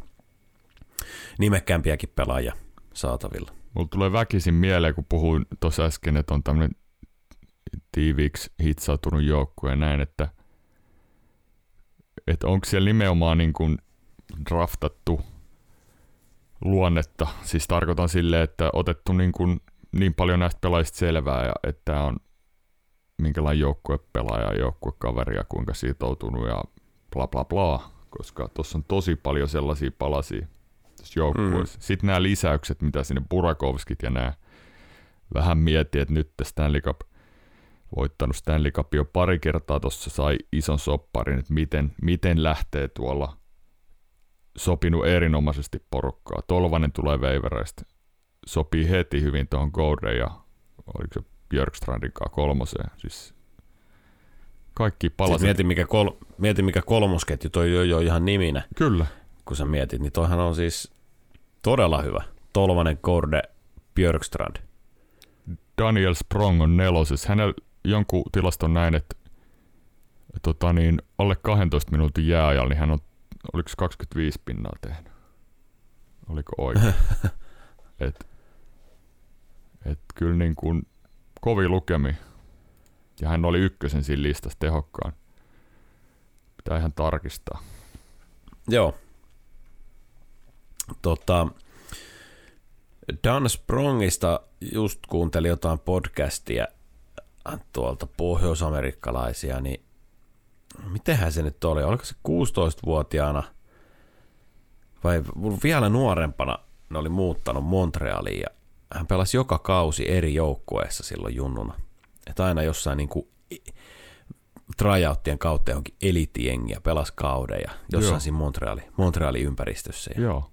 nimekkäämpiäkin pelaajia saatavilla. Mulla tulee väkisin mieleen, kun puhuin tuossa äsken, että on tämmöinen tiiviiksi hitsautunut joukkue ja näin, että, että onko siellä nimenomaan niin kuin draftattu luonnetta. Siis tarkoitan sille, että otettu niin, kuin niin paljon näistä pelaajista selvää, ja että tämä on minkälainen joukkuepelaaja, joukkuekaveri ja kuinka sitoutunut ja bla bla bla, koska tuossa on tosi paljon sellaisia palasia joukkueessa. Mm. Sitten nämä lisäykset, mitä sinne Burakovskit ja nämä vähän miettii, että nyt Stanley Cup voittanut Stanley Cup jo pari kertaa tuossa sai ison sopparin, että miten, miten lähtee tuolla sopinut erinomaisesti porukkaa. Tolvanen tulee veivereistä, sopii heti hyvin tuohon Goldeen ja oliko se Björkstrandin kanssa kolmoseen. Siis kaikki palaset. mieti mikä, kol, mieti, mikä kolmosketju, toi jo, jo ihan niminä. Kyllä. Kun sä mietit, niin toihan on siis todella hyvä. Tolvanen, Gorde, Björkstrand. Daniel Sprong on nelosessa. Hänellä jonkun tilaston näin, että tota niin, alle 12 minuutin jääajalla, niin hän on, oliko 25 pinnaa tehnyt? Oliko oikein? <laughs> et, et kyllä niin kuin kovi lukemi. Ja hän oli ykkösen siinä listassa tehokkaan. Pitää ihan tarkistaa. Joo. Tota, Dan Sprongista just kuuntelin jotain podcastia tuolta pohjoisamerikkalaisia, niin mitenhän se nyt oli? Oliko se 16-vuotiaana vai vielä nuorempana ne oli muuttanut Montrealiin ja hän pelasi joka kausi eri joukkueessa silloin junnuna. Että aina jossain niin kuin tryouttien kautta johonkin elitiengiä pelasi kauden ja jossain Joo. siinä Montreali, Montrealin ympäristössä. Ja Joo.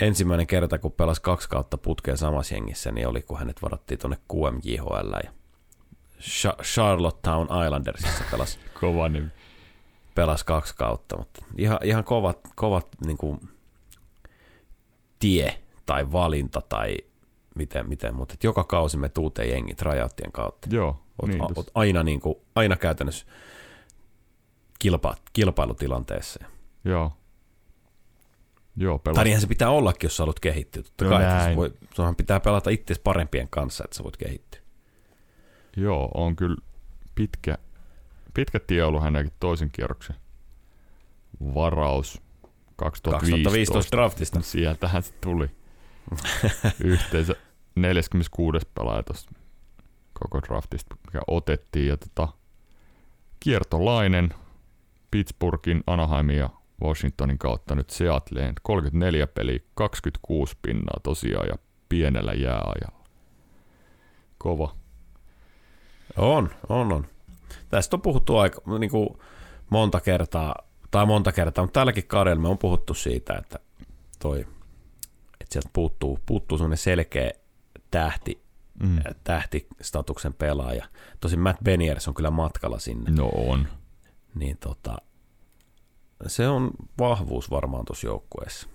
Ensimmäinen kerta, kun pelasi kaksi kautta putkeen samassa jengissä, niin oli, kun hänet varattiin tuonne QMJHL ja Charlottetown Islandersissa pelasi. <laughs> Kova nimi. Pelasi kaksi kautta, mutta ihan, ihan kovat, kovat niin kuin, tie tai valinta tai miten, miten mutta joka kausi me tuuteen jengi tryoutien kautta. Joo, oot, niin, oot aina, niin kuin, aina käytännössä kilpa, kilpailutilanteessa. Joo. Joo, Tai niinhän se pitää ollakin, jos sä haluat kehittyä. Totta kai, näin. Voi, sunhan pitää pelata itse parempien kanssa, että sä voit kehittyä. Joo, on kyllä pitkä, pitkä tie ollut hänelläkin toisen kierroksen varaus 2015. 2015 draftista. Sieltähän se tuli. <laughs> Yhteensä 46. pelaaja tuosta koko draftista, mikä otettiin. Ja tota, kiertolainen Pittsburghin, Anaheimin ja Washingtonin kautta nyt Seattleen 34 peliä, 26 pinnaa tosiaan ja pienellä jääajalla. Kova. On, on, on. Tästä on puhuttu aika niin kuin monta kertaa, tai monta kertaa, mutta tälläkin kaudella me on puhuttu siitä, että toi, että sieltä puuttuu, puuttuu semmoinen selkeä tähti, mm. tähtistatuksen pelaaja. Tosin Matt Beniers on kyllä matkalla sinne. No on. Niin tota, se on vahvuus varmaan tuossa joukkueessa.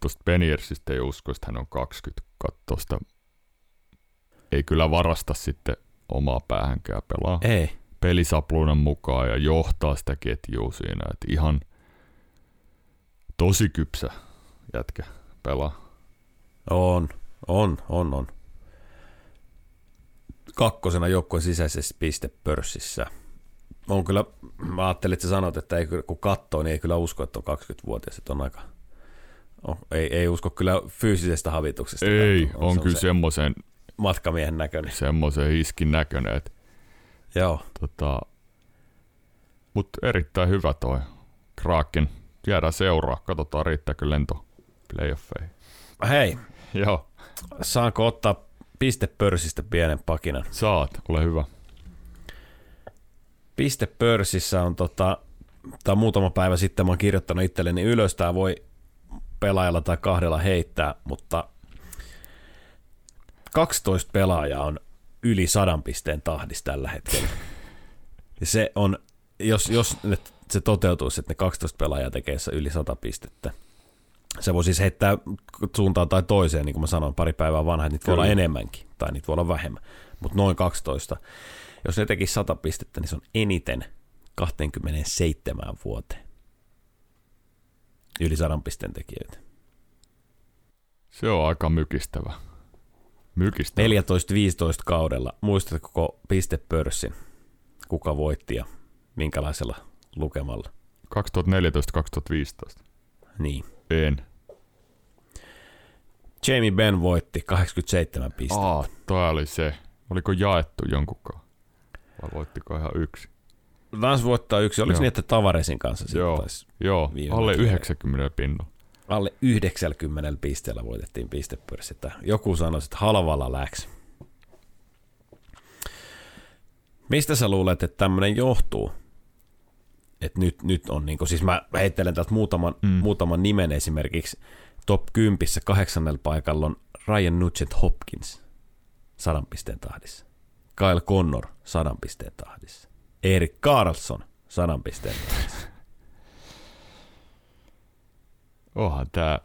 Tuosta Beniersistä ei usko, että hän on 20 kattosta. Ei kyllä varasta sitten omaa päähänkään pelaa. Ei. Pelisapluunan mukaan ja johtaa sitä ketjua siinä. Että ihan tosi kypsä jätkä pelaa. On, on, on, on. Kakkosena joukkueen sisäisessä pistepörssissä on kyllä, mä ajattelin, että sä sanot, että ei, kun katsoo, niin ei kyllä usko, että on 20-vuotias, että on aika, on, ei, ei usko kyllä fyysisestä havituksesta. Ei, on, on kyllä semmoisen matkamiehen näköinen. Semmoisen iskin näköinen, että Joo. Tota, mutta erittäin hyvä toi Kraken. Jäädään seuraa, katsotaan riittääkö lento playoffeihin. Hei, Joo. saanko ottaa pistepörssistä pienen pakinan? Saat, ole hyvä. Pistepörssissä on tota, tai muutama päivä sitten mä oon kirjoittanut itselleni ylös, tää voi pelaajalla tai kahdella heittää, mutta 12 pelaajaa on yli sadan pisteen tahdissa tällä hetkellä. Ja se on, jos, jos nyt se toteutuisi, että ne 12 pelaajaa tekee yli 100 pistettä, se voi siis heittää suuntaan tai toiseen, niin kuin mä sanoin, pari päivää vanha, että niitä Kyllä. voi olla enemmänkin, tai niitä voi olla vähemmän, mutta noin 12. Jos ne tekisi 100 pistettä, niin se on eniten 27 vuoteen. Yli 100 pisteen tekijöitä. Se on aika mykistävä. Mykistävä. 14-15 kaudella. Muistatko koko pistepörssin? Kuka voitti ja minkälaisella lukemalla? 2014-2015. Niin. En. Jamie Benn voitti 87 pistettä. Aa, toi oli se. Oliko jaettu jonkunkaan? Vai voittiko ihan yksi? Taas voittaa yksi. Oliko Joo. niin, että Tavaresin kanssa Joo, Joo. alle 90 pinnalla. Alle 90 pisteellä voitettiin pistepörssi. Joku sanoi, että halvalla läks. Mistä sä luulet, että tämmöinen johtuu? Että nyt, nyt on, niin kuin, siis mä heittelen täältä muutaman, mm. muutaman nimen esimerkiksi. Top 10 kahdeksannella paikalla on Ryan Nugent Hopkins sadan pisteen tahdissa. Kyle Connor sadan pisteen tahdissa. Erik Carlson sadan pisteen tahdissa. Onhan tämä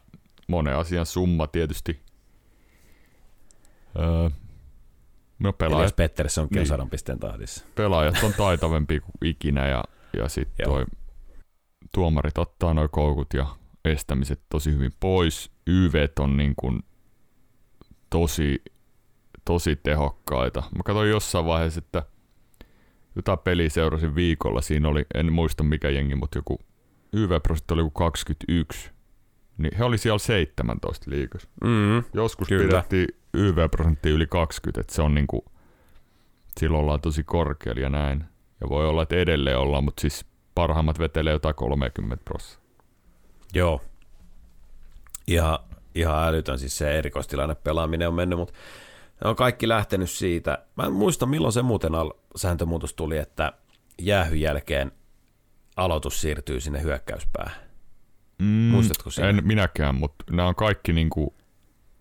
monen asian summa tietysti. Öö, no pelaajat, Pettersson on niin, sadan pisteen tahdissa. Pelaajat on taitavempi kuin ikinä ja, ja sitten toi tuomarit ottaa noin koukut ja estämiset tosi hyvin pois. YV on niin kuin tosi tosi tehokkaita. Mä katsoin jossain vaiheessa, että jotain peliä seurasin viikolla. Siinä oli, en muista mikä jengi, mutta joku YV-prosentti oli joku 21. Niin he oli siellä 17 liikas. Mm, Joskus kyllä. pidettiin YV-prosentti yli 20, että se on niinku, silloin ollaan tosi korkealla ja näin. Ja voi olla, että edelleen ollaan, mutta siis parhaimmat vetelee jotain 30 prosenttia. Joo. Ja ihan älytön siis se erikoistilanne pelaaminen on mennyt, mutta ne on kaikki lähtenyt siitä. Mä en muista, milloin se muuten al- sääntömuutos tuli, että jäähyn jälkeen aloitus siirtyy sinne hyökkäyspäähän. Mm, Muistatko sen? En minäkään, mutta nämä on kaikki niinku,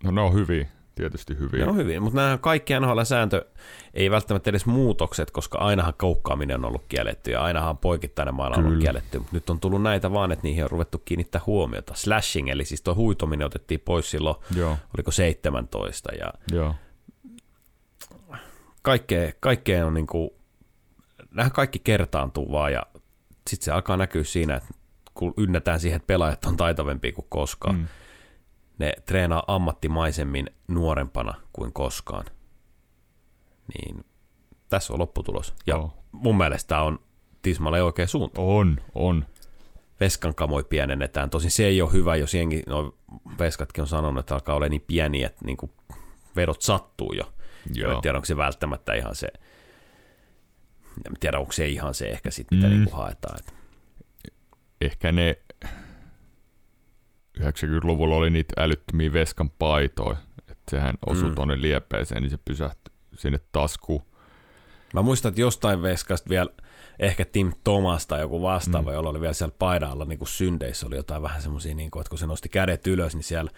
no ne on hyviä, tietysti hyviä. Ne on hyviä, mutta nämä kaikki NHL-sääntö ei välttämättä edes muutokset, koska ainahan koukkaaminen on ollut kielletty ja ainahan poikittainen maala on ollut kielletty. Mutta nyt on tullut näitä vaan, että niihin on ruvettu kiinnittää huomiota. Slashing, eli siis tuo huitominen otettiin pois silloin, Joo. oliko 17 ja Joo kaikkea, kaikkea on niin kuin, nämä kaikki kertaantuu vaan ja sitten se alkaa näkyä siinä, että kun ynnätään siihen, että pelaajat on taitavempia kuin koskaan, mm. ne treenaa ammattimaisemmin nuorempana kuin koskaan. Niin tässä on lopputulos. Ja oh. mun mielestä tämä on tismalle oikea suunta. On, on. Veskan kamoi pienennetään. Tosin se ei ole hyvä, jos jengi, no veskatkin on sanonut, että alkaa olla niin pieni, että niin kuin vedot sattuu jo. Joo. En tiedä, onko se välttämättä ihan se, en tiedä, onko se ihan se ehkä sitten, mitä mm. niin haetaan. Että. Ehkä ne 90-luvulla oli niitä älyttömiä veskan paitoja, että sehän osui mm. tuonne liepeeseen, niin se pysähtyi sinne taskuun. Mä muistan, että jostain veskasta vielä ehkä Tim Thomas tai joku vastaava, mm. jolla oli vielä siellä paidalla niin kuin syndeissä oli jotain vähän semmoisia, niin kuin, että kun se nosti kädet ylös, niin siellä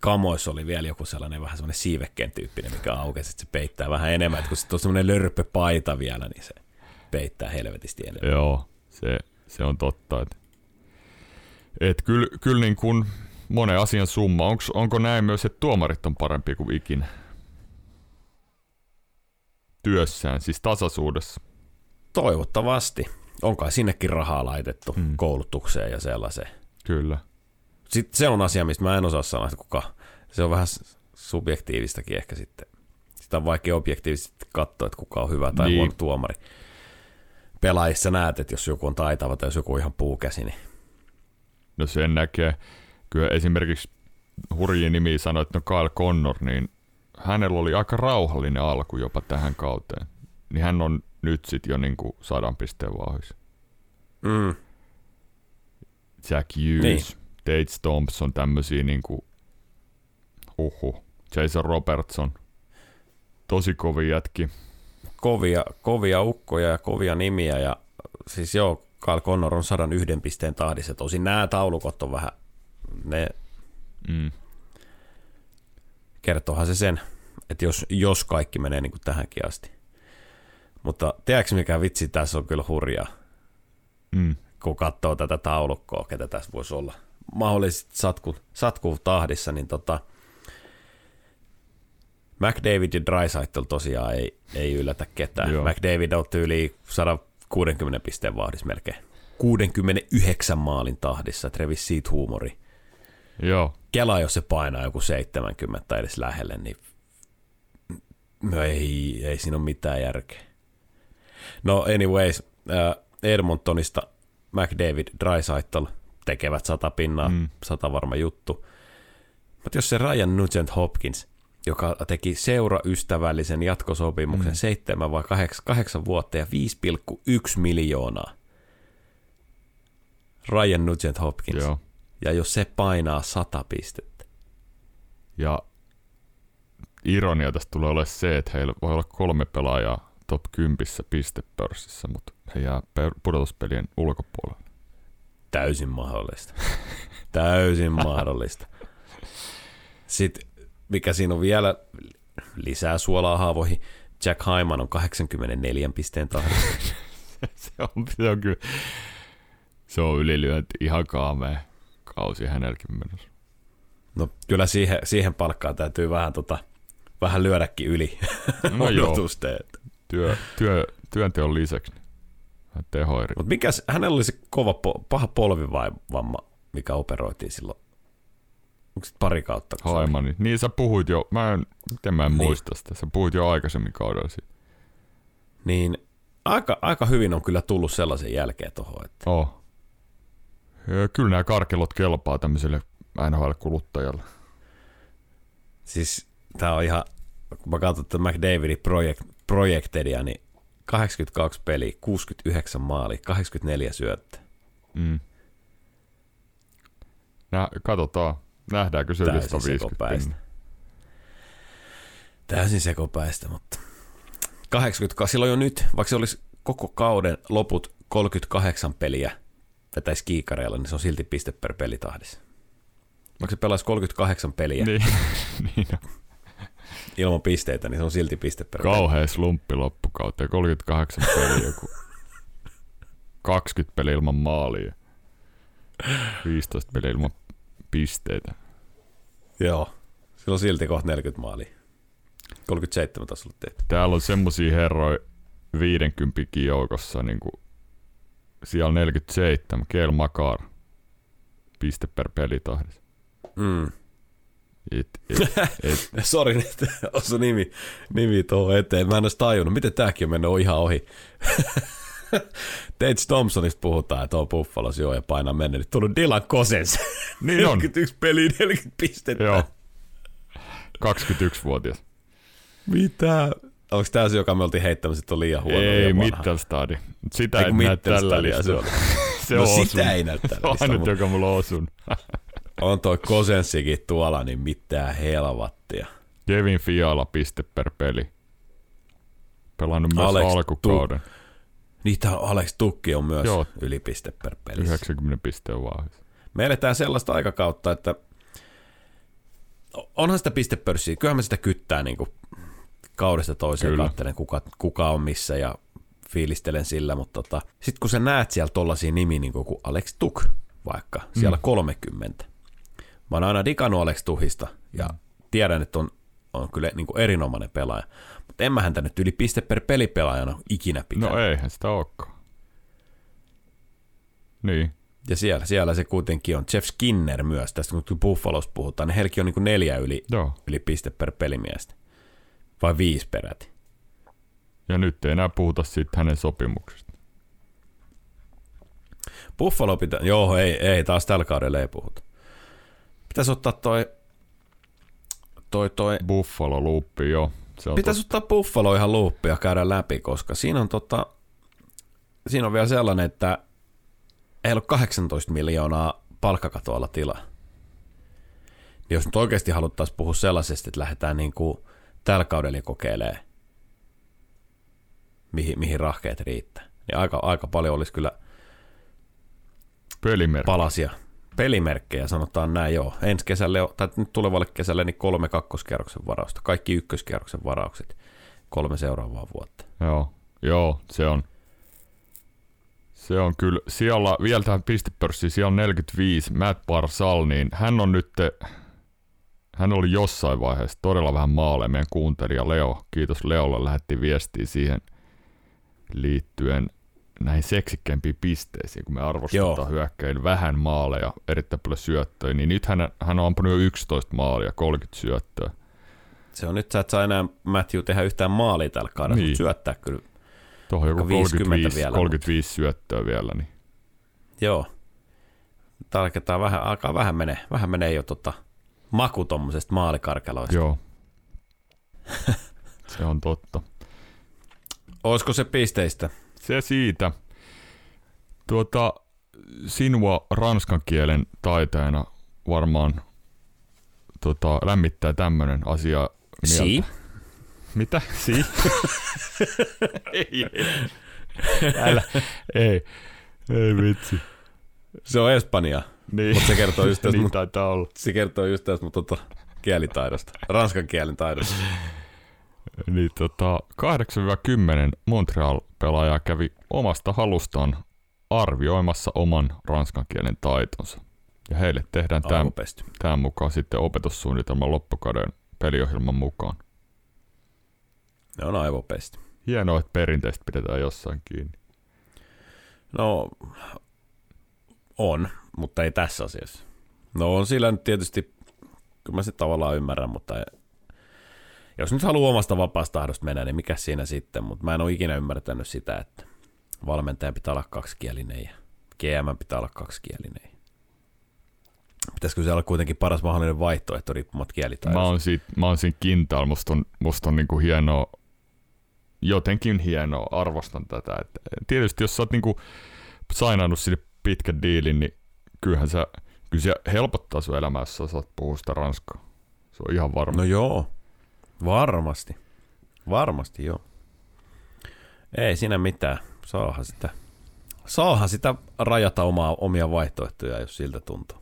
kamoissa oli vielä joku sellainen vähän semmoinen siivekkeen tyyppinen, mikä aukesi, että se peittää vähän enemmän, että kun se on semmoinen lörppöpaita vielä, niin se peittää helvetisti enemmän. Joo, se, se on totta. Että et kyllä, kyllä niin kuin monen asian summa. Onks, onko näin myös, että tuomarit on parempi kuin ikinä? Työssään, siis tasaisuudessa. Toivottavasti. Onkaan sinnekin rahaa laitettu hmm. koulutukseen ja sellaiseen. Kyllä. Sitten se on asia, mistä mä en osaa sanoa, että kuka, se on vähän subjektiivistakin ehkä sitten. Sitä on vaikea objektiivisesti katsoa, että kuka on hyvä tai niin. huono tuomari. pelaajissa näet, että jos joku on taitava tai jos joku on ihan puukäsi, niin No sen näkee. Kyllä esimerkiksi hurjia nimi sanoi, että no Kyle Connor, niin hänellä oli aika rauhallinen alku jopa tähän kauteen. Niin hän on nyt sitten jo niinku sadan pisteen vauhissa. mm, Jack Hughes, Niin. Tate Thompson, tämmöisiä niinku, huhu. Jason Robertson, tosi kovia jätki. kovia, kovia ukkoja ja kovia nimiä ja siis joo, Kyle Connor on 101 pisteen tahdissa. Tosin nämä taulukot on vähän, ne mm. kertohan se sen, että jos, jos kaikki menee niin kuin tähänkin asti. Mutta tiedätkö mikä vitsi tässä on kyllä hurjaa, mm. kun katsoo tätä taulukkoa, ketä tässä voisi olla. Mahdollisesti satku, satku tahdissa, niin tota, McDavid ja Drysaitel tosiaan ei, ei yllätä ketään. Joo. McDavid on tyyli 100 60 pisteen vahdissa melkein. 69 maalin tahdissa, Trevis siitä huumori. Joo. Kela, jos se painaa joku 70 tai edes lähelle, niin no ei, ei siinä ole mitään järkeä. No anyways, äh, Edmontonista McDavid, Drysaitl tekevät sata pinnaa, mm. sata varma juttu. Mutta jos se Ryan Nugent Hopkins joka teki seuraystävällisen jatkosopimuksen mm. 7 vai 8, 8 vuotta ja 5,1 miljoonaa. Ryan Nugent Hopkins. joo. Ja jos se painaa 100 pistettä. Ja ironia tästä tulee olemaan se, että heillä voi olla kolme pelaajaa top 10 pistepörssissä, mutta he jää pudotuspelien ulkopuolelle. Täysin mahdollista. Täysin mahdollista. Sitten, mikä siinä on vielä lisää suolaa haavoihin, Jack Hyman on 84 pisteen tahdissa. <laughs> se, on, se on kyllä, se on ylilyönti ihan kaamea kausi hänelläkin menossa. No kyllä siihen, siihen palkkaan täytyy vähän, tota, vähän lyödäkin yli No <laughs> odotusten. työ, työ, työnteon lisäksi niin tehoiri. Mutta mikäs, hänellä oli se kova, paha polvivamma, mikä operoitiin silloin. Onko pari kautta? kun se? Haimani. Niin sä puhuit jo, mä en, miten mä en Niin. muista sitä, sä puhuit jo aikaisemmin kaudella siitä. Niin aika, aika hyvin on kyllä tullut sellaisen jälkeen tuohon, että Oh. Ja kyllä nämä karkelot kelpaa tämmöiselle NHL-kuluttajalle. Siis tää on ihan, kun mä katson tätä McDavidin project, Projectedia, niin 82 peliä, 69 maali, 84 syöttä. Mm. Nä, katsotaan, nähdäänkö se 150 sekopäistä. pinnan. Täysin sekopäistä, mutta 80, silloin jo nyt, vaikka se olisi koko kauden loput 38 peliä vetäisi kiikareilla, niin se on silti piste per pelitahdissa. Vaikka se pelaisi 38 peliä niin. <laughs> Niin, niin ilman pisteitä, niin se on silti piste per peli. Kauhea slumppi loppukauteen, 38 peliä, joku 20 peliä ilman maalia, 15 peliä ilman pisteitä. Joo, sillä on silti kohta 40 maalia. 37 taas ollut tehty. Täällä on semmosia herroja 50 joukossa, niin kuin siellä 47, Kel Makar, piste per pelitahdissa. Mm. Et, et, <laughs> et, Sori, että <laughs> osu nimi, nimi tuohon eteen. Mä en olisi tajunnut, miten tääkin on mennyt ihan ohi. <laughs> <laughs> Tate Thompsonista puhutaan, että on Buffalos joo ja painaa mennä. Nyt tullut Dylan Kosens. <laughs> Niin on. 41 peliä, 40 pistettä. joo. 21-vuotias. Mitä? Onko tämä se, joka me oltiin heittämässä, että on liian huono? Ei? Mittelstadi. Sitä Ei, näe tällä Mittelstadia se listalla. on. <laughs> Se no on sitä ei näy tällä Se on listalla, ainut, joka mulla on osunut. On toi Kosensikin tuolla, niin mitään helvattia. Kevin Fiala piste per peli. Pelannut myös Alex alkukauden. Niitä Alex Tukki on myös Joo. yli piste per pelissä. 90 pisteen vauhdissa. Me eletään sellaista aikakautta, että onhan sitä pistepörssiä, kyllähän me sitä kyttää niin kuin kaudesta toiseen, Kyllä. katselen kuka, kuka on missä ja fiilistelen sillä, mutta tota, sitten kun sä näet siellä tollasia nimiä niin kuin Alex Tuk vaikka, siellä mm. 30. Mä oon aina digannut Alex Tuhista ja tiedän, että on, on kyllä niin kuin erinomainen pelaaja, mutta en mä häntä nyt yli piste per pelipelaajana ikinä pitää. No eihän sitä olekaan. Niin. Ja siellä, siellä se kuitenkin on Jeff Skinner myös, tästä kun Buffalossa puhutaan, niin heilläkin on niin kuin neljä yli, Joo. yli piste per pelimiestä. Vai viisi peräti. Ja nyt ei enää puhuta siitä hänen sopimuksesta. Buffalo pitää, joo ei, ei, taas tällä kaudella ei puhuta. Pitäisi ottaa toi, toi, toi Buffalo luuppi, joo. Se on Pitäisi ottaa Buffalo ihan luuppi ja käydä läpi, koska siinä on, tota, siinä on vielä sellainen, että ei ole 18 miljoonaa palkkakatoalla tilaa. Niin jos nyt oikeasti haluttaisiin puhua sellaisesta, että lähdetään niin kuin tällä kaudella kokeilemaan, mihin, mihin rahkeet riittää, niin aika, aika paljon olisi kyllä pelimerkki. palasia, pelimerkkejä, sanotaan näin, joo. Ensi kesälle, tai nyt tulevalle kesälle, niin kolme kakkoskierroksen varausta, kaikki ykköskierroksen varaukset, kolme seuraavaa vuotta. Joo, joo, se on. Se on kyllä, siellä vielä tähän pistepörssiin, siellä on 45, Matt Barsal, niin hän on nyt, hän oli jossain vaiheessa todella vähän maaleja, meidän kuuntelija Leo, kiitos Leolle, lähetti viestiä siihen liittyen näihin seksikkäimpiin pisteisiin, kun me arvostetaan hyökkäin vähän maaleja, erittäin paljon syöttöjä, niin nyt hän, hän on ampunut jo 11 maalia, 30 syöttöä. Se on nyt, sä et saa enää Matthew tehdä yhtään maalia tällä kaudella, niin. syöttää kyllä. Tuohon joku 35, vielä, 35 mutta... syöttöä vielä. Niin. Joo. Tarketaan vähän, alkaa vähän menee, vähän menee jo tota maku tommosesta maalikarkeloista. Joo. <laughs> se on totta. Olisiko se pisteistä? Se siitä. Tuota, sinua ranskan kielen taitajana varmaan tota, lämmittää tämmöinen asia. Si. Mitä? Si? ei, <laughs> ei. Älä, ei. Ei vitsi. Se on Espanja. Niin. Mutta se kertoo <laughs> just tästä, niin taitaa olla. Se kertoo just tästä mutta tota, kielitaidosta, ranskan kielen taidosta. Niin tota, 8-10 Montreal-pelaaja kävi omasta halustaan arvioimassa oman ranskan kielen taitonsa. Ja heille tehdään tämän, tämän mukaan sitten opetussuunnitelman loppukauden peliohjelman mukaan. Ne on aivopesti. Hienoa, että perinteistä pidetään jossain kiinni. No, on, mutta ei tässä asiassa. No on sillä nyt tietysti, kyllä mä se tavallaan ymmärrän, mutta jos nyt haluaa omasta vapaasta tahdosta mennä, niin mikä siinä sitten, mutta mä en ole ikinä ymmärtänyt sitä, että valmentaja pitää olla kaksikielinen ja GM pitää olla kaksikielinen. Pitäisikö se olla kuitenkin paras mahdollinen vaihtoehto riippumat kielitaidosta? Mä oon, siitä, mä oon siinä kintaalla, musta on, musta on niinku hienoa, jotenkin hienoa, arvostan tätä. Et tietysti jos sä oot niinku sainannut sinne pitkän diilin, niin kyllähän se, kyllä se helpottaa sun elämää, jos sä saat puhua sitä ranskaa. Se on ihan varma. No joo, Varmasti. Varmasti, joo. Ei siinä mitään. Saahan sitä, saahan sitä rajata omaa, omia vaihtoehtoja, jos siltä tuntuu.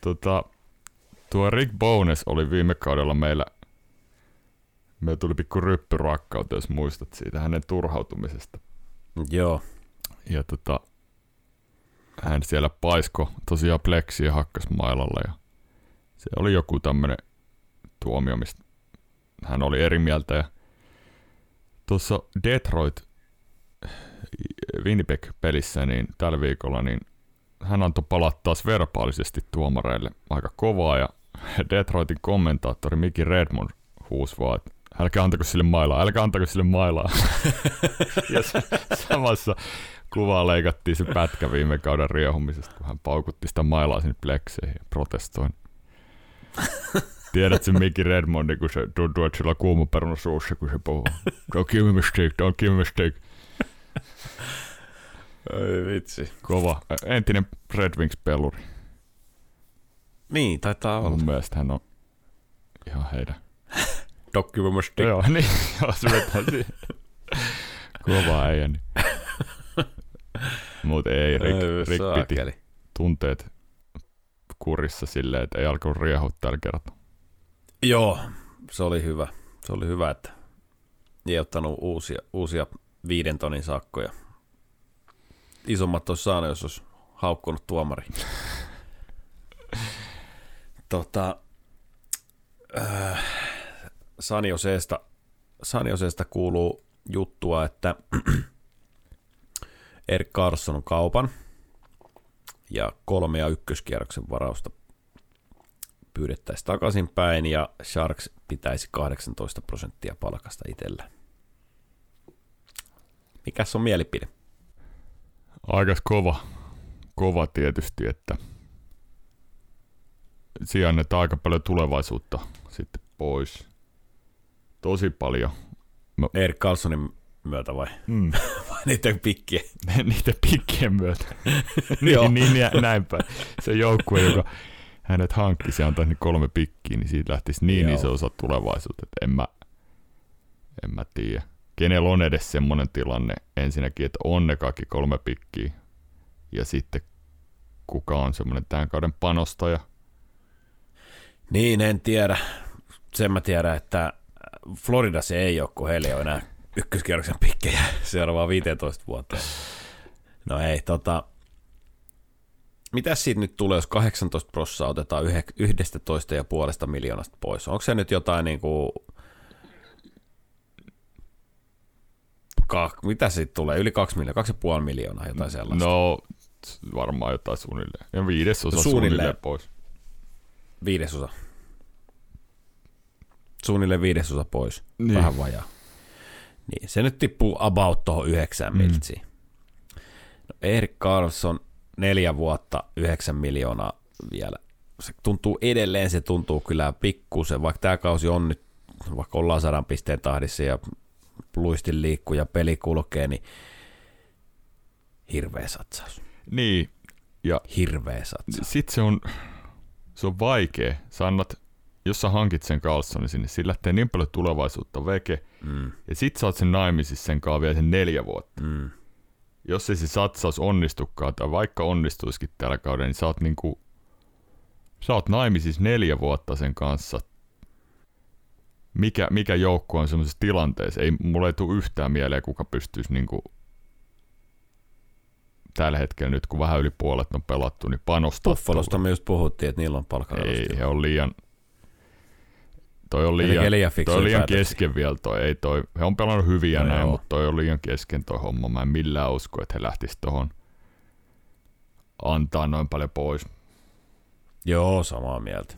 Tota, tuo Rick Bones oli viime kaudella meillä, me tuli pikku ryppyrakkautta, jos muistat siitä hänen turhautumisesta. Joo. Ja tota, hän siellä paisko tosiaan pleksiä hakkas mailalla ja se oli joku tämmönen tuomio, mistä hän oli eri mieltä. Ja tuossa Detroit Winnipeg-pelissä niin tällä viikolla niin hän antoi palata taas verbaalisesti tuomareille aika kovaa ja Detroitin kommentaattori Mickey Redmond huusi vaan, että älkää antako sille mailaa, älkää antako sille mailaa. <laughs> ja samassa kuvaa leikattiin se pätkä viime kauden riehumisesta, kun hän paukutti sitä mailaa sinne plekseihin ja protestoin. <laughs> Tiedät sen Mickey Redmondi, kun se tuntuu, että sillä on kuuma peruna suussa, kun se puhuu. Don't give me mistake, don't give me mistake. Oi vitsi. Kova. Entinen Red Wings-peluri. Niin, taitaa olla. Mun mielestä hän on ihan heidän. Don't give me mistake. Joo, niin. <laughs> Joo, se vetää siihen. Kova äijä. Niin. Mut ei, Rick, Rick piti tunteet kurissa silleen, että ei alkanut riehua tällä kertaa. Joo, se oli hyvä. Se oli hyvä, että ei ottanut uusia, uusia viiden tonin sakkoja. Isommat olisi saanut, jos olisi haukkunut tuomari. <laughs> tota, äh, Sanioseesta, Sanioseesta kuuluu juttua, että <clears throat> Erik Carson on kaupan ja kolme ja ykköskierroksen varausta pyydettäisiin takaisinpäin ja Sharks pitäisi 18 prosenttia palkasta itsellä. Mikäs on mielipide? aika kova, kova tietysti, että siinä annetaan aika paljon tulevaisuutta sitten pois. Tosi paljon. Erik Carlsonin myötä vai? Mm. <laughs> vai niiden pikkien? <laughs> niiden pikkien myötä. <laughs> niin, niin, niin, näin päin. Se joukkue, joka hänet hankki, se antaisi kolme pikkiä, niin siitä lähtisi niin Joo. iso osa tulevaisuutta, että en mä, en mä tiedä. Kenellä on edes semmoinen tilanne ensinnäkin, että on ne kaikki kolme pikkiä, ja sitten kuka on semmoinen tämän kauden panostaja. Niin, en tiedä. Sen mä tiedän, että Florida se ei ole, kun heillä ei ole enää ykköskierroksen pikkejä seuraavaan 15 vuotta. No ei, tota, mitä siitä nyt tulee, jos 18 prossaa otetaan 11 ja puolesta miljoonasta pois? Onko se nyt jotain niin kuin, ka, mitä siitä tulee? Yli 2 miljoonaa, 2,5 miljoonaa, jotain sellaista. No, varmaan jotain suunnilleen. Ja viidesosa no, suunnilleen, suunnilleen pois. Viidesosa. Suunnilleen viidesosa pois. Niin. Vähän vajaa. Niin, se nyt tippuu about tuohon yhdeksään mm. miltsiin. No, Erik Karlsson, neljä vuotta, yhdeksän miljoonaa vielä. Se tuntuu edelleen, se tuntuu kyllä pikkusen, vaikka tämä kausi on nyt, vaikka ollaan sadan pisteen tahdissa ja luistin liikkuu ja peli kulkee, niin hirveä satsaus. Niin. Ja hirveä satsaus. Sitten se on, se on vaikea. Sä annat jos sä hankit sen Carlsonin sinne, sillä lähtee niin paljon tulevaisuutta veke, mm. ja sit sä oot sen naimisissa sen kanssa vielä sen neljä vuotta. Mm. Jos ei se satsaus onnistukaan, tai vaikka onnistuisikin tällä kaudella, niin sä oot niinku, sä oot naimisissa neljä vuotta sen kanssa. Mikä, mikä joukko on semmoisessa tilanteessa? Ei, mulle ei tule yhtään mieleen, kuka pystyisi niinku tällä hetkellä nyt, kun vähän yli puolet on pelattu, niin panostaa. Buffalosta me just puhuttiin, että niillä on palkkaradostia. Ei, he on liian, Toi on liian, liian, toi on liian kesken vielä toi. Ei toi, he on pelannut hyviä no näin, joo. mutta toi on liian kesken toi homma. Mä en millään usko, että he lähtis tohon antaa noin paljon pois. Joo, samaa mieltä.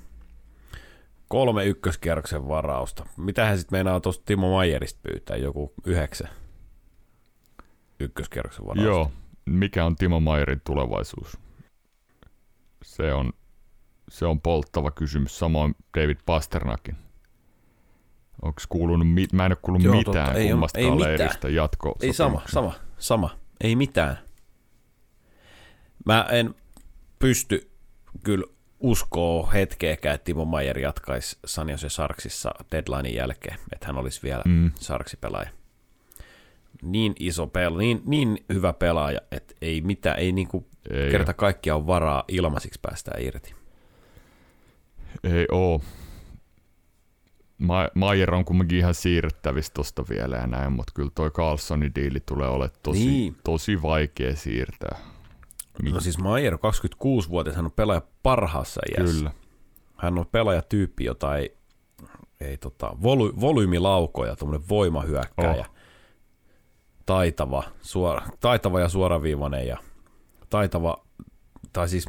Kolme ykköskierroksen varausta. Mitähän sitten meinaa tuosta Timo Maijerista pyytää? Joku yhdeksän ykköskierroksen varausta. Joo. Mikä on Timo Maijerin tulevaisuus? Se on, se on polttava kysymys. Samoin David Pasternakin. Onko kuulunut, mä en ole kuullut Joo, mitään totta, ei, kummastakaan ei leiristä mitään. jatko Ei sama, sama, sama. Ei mitään. Mä en pysty kyllä uskoo hetkeäkään, että Timo Maier jatkaisi San Jose Sarksissa deadlinein jälkeen, että hän olisi vielä mm. Sarksi-pelaaja. Niin iso pelaaja, niin, niin hyvä pelaaja, että ei mitään, ei niinku ei kerta kaikkiaan varaa ilmaisiksi päästään irti. Ei oo. Maier on kumminkin ihan siirrettävissä tosta vielä ja näin, mutta kyllä toi Carlsonin diili tulee olemaan tosi, niin. tosi vaikea siirtää. No siis Maier 26-vuotias, hän on pelaaja parhaassa iässä. Kyllä. Hän on pelaajatyyppi, jota ei, ei tota, voly, volyymilaukoja, tuommoinen voimahyökkäjä. Oh. Taitava, suora, taitava ja suoraviivainen ja taitava, tai siis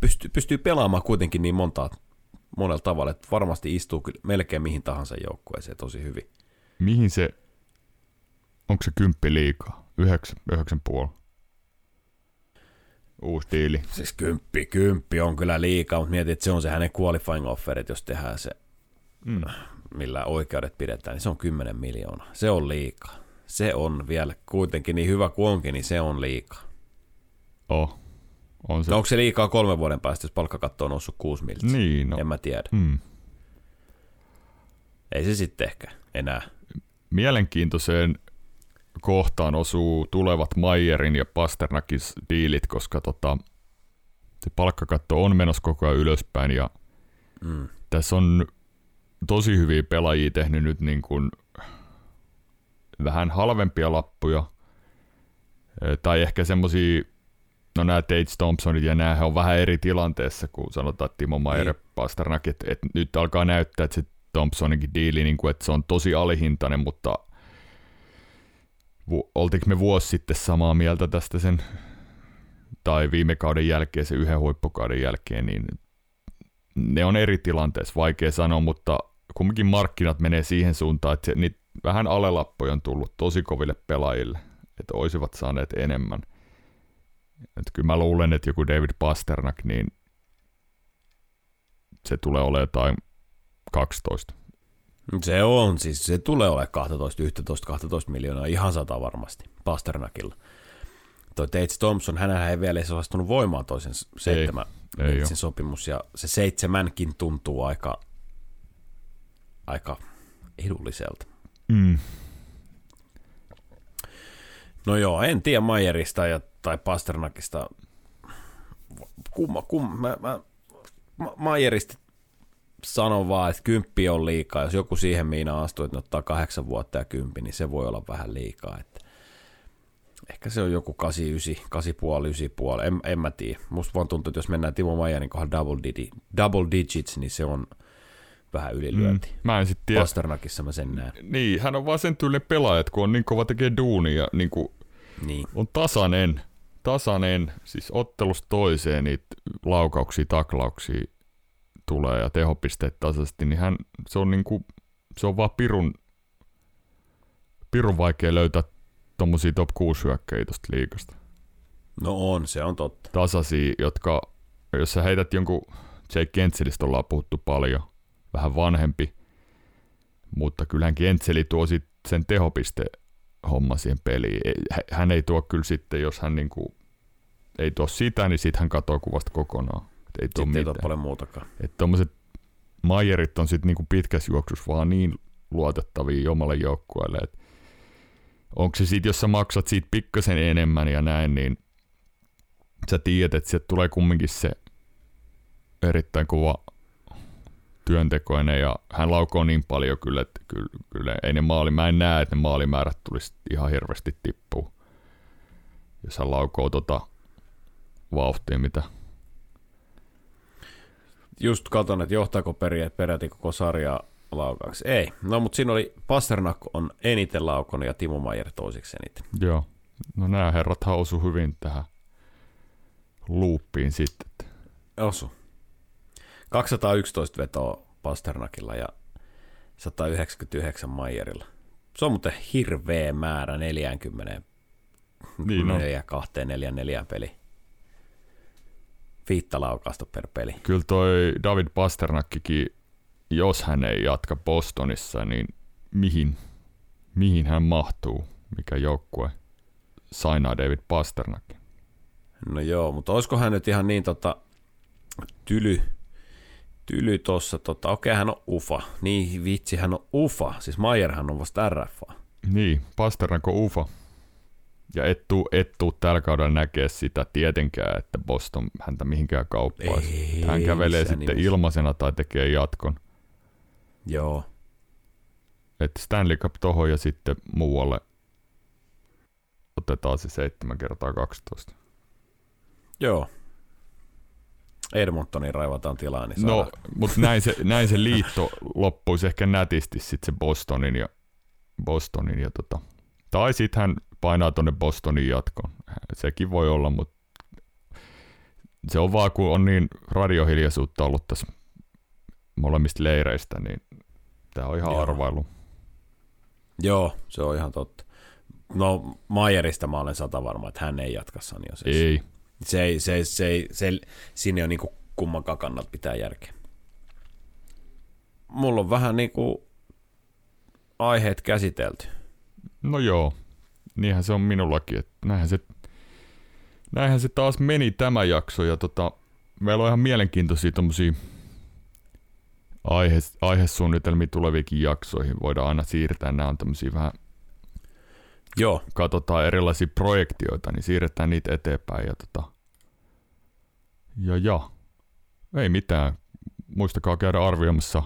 pystyy, pystyy pelaamaan kuitenkin niin montaa monella tavalla, että varmasti istuu kyllä melkein mihin tahansa joukkueeseen tosi hyvin. Mihin se, onko se kymppi liikaa? Yhdeksän, yhdeksän puoli? Uusi diili. Siis kymppi, kymppi on kyllä liikaa, mutta mietin, että se on se hänen qualifying offerit, jos tehdään se, mm. millä oikeudet pidetään, niin se on 10 miljoonaa. Se on liikaa. Se on vielä kuitenkin niin hyvä kuin onkin, niin se on liikaa. Oh. On se. No onko se liikaa kolmen vuoden päästä, jos palkkakatto on noussut kuusi miltä? Niin, no. En mä tiedä. Mm. Ei se sitten ehkä enää. Mielenkiintoiseen kohtaan osuu tulevat Mayerin ja Pasternakin diilit, koska tota, se palkkakatto on menossa koko ajan ylöspäin ja mm. tässä on tosi hyviä pelaajia tehnyt nyt niin kuin vähän halvempia lappuja tai ehkä semmoisia no nämä Tate Thompsonit ja nämä on vähän eri tilanteessa kuin sanotaan Timo Maier niin. Pasternak, että, että nyt alkaa näyttää, että se Thompsoninkin diili, niin kuin, että se on tosi alihintainen, mutta oltiinko me vuosi sitten samaa mieltä tästä sen, tai viime kauden jälkeen, se yhden huippukauden jälkeen, niin ne on eri tilanteessa, vaikea sanoa, mutta kumminkin markkinat menee siihen suuntaan, että se, niitä vähän alelappoja on tullut tosi koville pelaajille, että olisivat saaneet enemmän – Että kyllä mä luulen, että joku David Pasternak, niin se tulee olemaan jotain 12. Se on, siis se tulee olemaan 12, 11, 12 miljoonaa ihan sata varmasti Pasternakilla. Toi Tates Thompson, hänhän ei vielä edes astunut voimaan toisen seitsemän ei, ei sopimus, ja se seitsemänkin tuntuu aika, aika edulliselta. Mm. No joo, en tiedä Mayerista ja, tai Pasternakista. Kumma, kumma. Mä, mä, Mayerista sanon vaan, että kymppi on liikaa. Jos joku siihen miina astuu, että ne ottaa kahdeksan vuotta ja kymppi, niin se voi olla vähän liikaa. Että ehkä se on joku 89, 8,5, 9,5, en, en mä tiedä. Musta vaan tuntuu, että jos mennään Timo Mayerin kohdalla double, digi, double digits, niin se on vähän ylilyönti. Mm, mä en sit tiedä. Pasternakissa mä sen näen. Niin, hän on vaan sen tyylinen pelaaja, että kun on niin kova tekee duunia, niin kuin niin. on tasainen, tasainen, siis ottelusta toiseen niitä laukauksia, taklauksia tulee ja tehopisteet tasaisesti, niin hän, se on, niinku, se on vaan pirun, pirun vaikea löytää tommosia top 6 hyökkäjiä tosta liikasta. No on, se on totta. Tasaisia, jotka, jos sä heität jonkun, Jake Kentselistä ollaan puhuttu paljon, vähän vanhempi, mutta kyllähän Kentseli tuo sit sen tehopiste homma siihen peliin. Hän ei tuo kyllä sitten, jos hän niinku ei tuo sitä, niin sitten hän katoo kuvasta kokonaan. Et ei tuo Sitten ei mitään. tuo paljon muutakaan. Että tommoset Mayerit on sitten niinku pitkässä juoksussa vaan niin luotettavia omalle joukkueelle, että onko se sitten, jos sä maksat siitä pikkasen enemmän ja näin, niin sä tiedät, että sieltä tulee kumminkin se erittäin kova työntekoinen ja hän laukoo niin paljon kyllä, että kyllä, kyllä ei ne maali, mä en näe, että ne maalimäärät tulisi ihan hirveästi tippuu. Jos hän laukoo tota vauhtia, mitä Just katon, että johtaako peri, peräti koko sarja laukaaksi. Ei. No, mutta siinä oli Pasternak on eniten laukonut ja Timo Maier toisiksi eniten. Joo. No nämä herrat osu hyvin tähän luuppiin sitten. Osu. 211 vetoa Pasternakilla ja 199 Maierilla. Se on muuten hirveä määrä 40 Niin on. 4, 2, 4, 4 peli. Viitta laukausta per peli. Kyllä toi David Pasternakkikin, jos hän ei jatka Bostonissa, niin mihin, mihin hän mahtuu, mikä joukkue sainaa David Pasternakin. No joo, mutta olisiko hän nyt ihan niin tota, tyly, tyly tossa, tota, okei hän on ufa, niin vitsi hän on ufa, siis Mayerhan on vasta RFA. Niin, Pasternak on ufa. Ja et tuu, et tuu tällä kaudella näkee sitä tietenkään, että Boston häntä mihinkään kauppaisi. Hän kävelee sitten nimessä. ilmaisena tai tekee jatkon. Joo, Että Stanley Cup tohon ja sitten muualle otetaan se 7 kertaa 12. joo. Edmontonin raivataan tilaa, niin No, mutta näin se, näin se liitto loppuisi ehkä nätisti sitten se Bostonin ja, Bostonin ja tota, tai sitten hän painaa tonne Bostonin jatkoon. Sekin voi olla, mutta se on vaan, kun on niin radiohiljaisuutta ollut tässä molemmista leireistä, niin tämä on ihan Joo. arvailu. Joo, se on ihan totta. No, Mayerista mä olen sata varma, että hän ei jatka San Josessa. Ei, Se ei, se, se, se, se, siinä on niinku kummankaan kannalta pitää järkeä. Mulla on vähän niinku aiheet käsitelty. no joo, niinhän se on minullakin. että Näinhän se, näinhän se taas meni tämä jakso ja tota, meillä on ihan mielenkiintoisia tommosia aihe, aihesuunnitelmia tuleviinkin jaksoihin. Voidaan aina siirtää, nämä on tämmöisiä vähän, Joo, katsotaan erilaisia projektioita, niin siirretään niitä eteenpäin ja tota, ja ja, ei mitään. Muistakaa käydä arvioimassa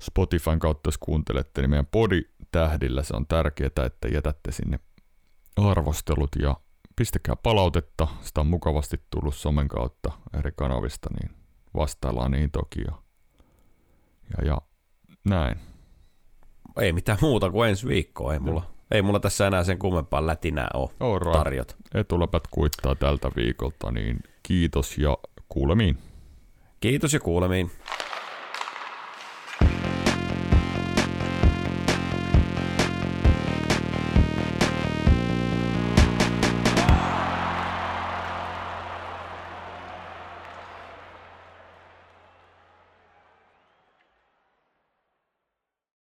Spotifyn kautta, jos kuuntelette, niin meidän podi-tähdillä se on tärkeää, että jätätte sinne arvostelut ja pistäkää palautetta. Sitä on mukavasti tullut somen kautta eri kanavista, niin vastaillaan niihin toki. Ja, ja, ja näin. ei mitään muuta kuin ensi viikkoa. Ei mulla, ei mulla tässä enää sen kummempaa lätinää ole Alright. tarjota. Etuläpät kuittaa tältä viikolta, niin kiitos ja kuulemiin. Kiitos ja kuulemiin.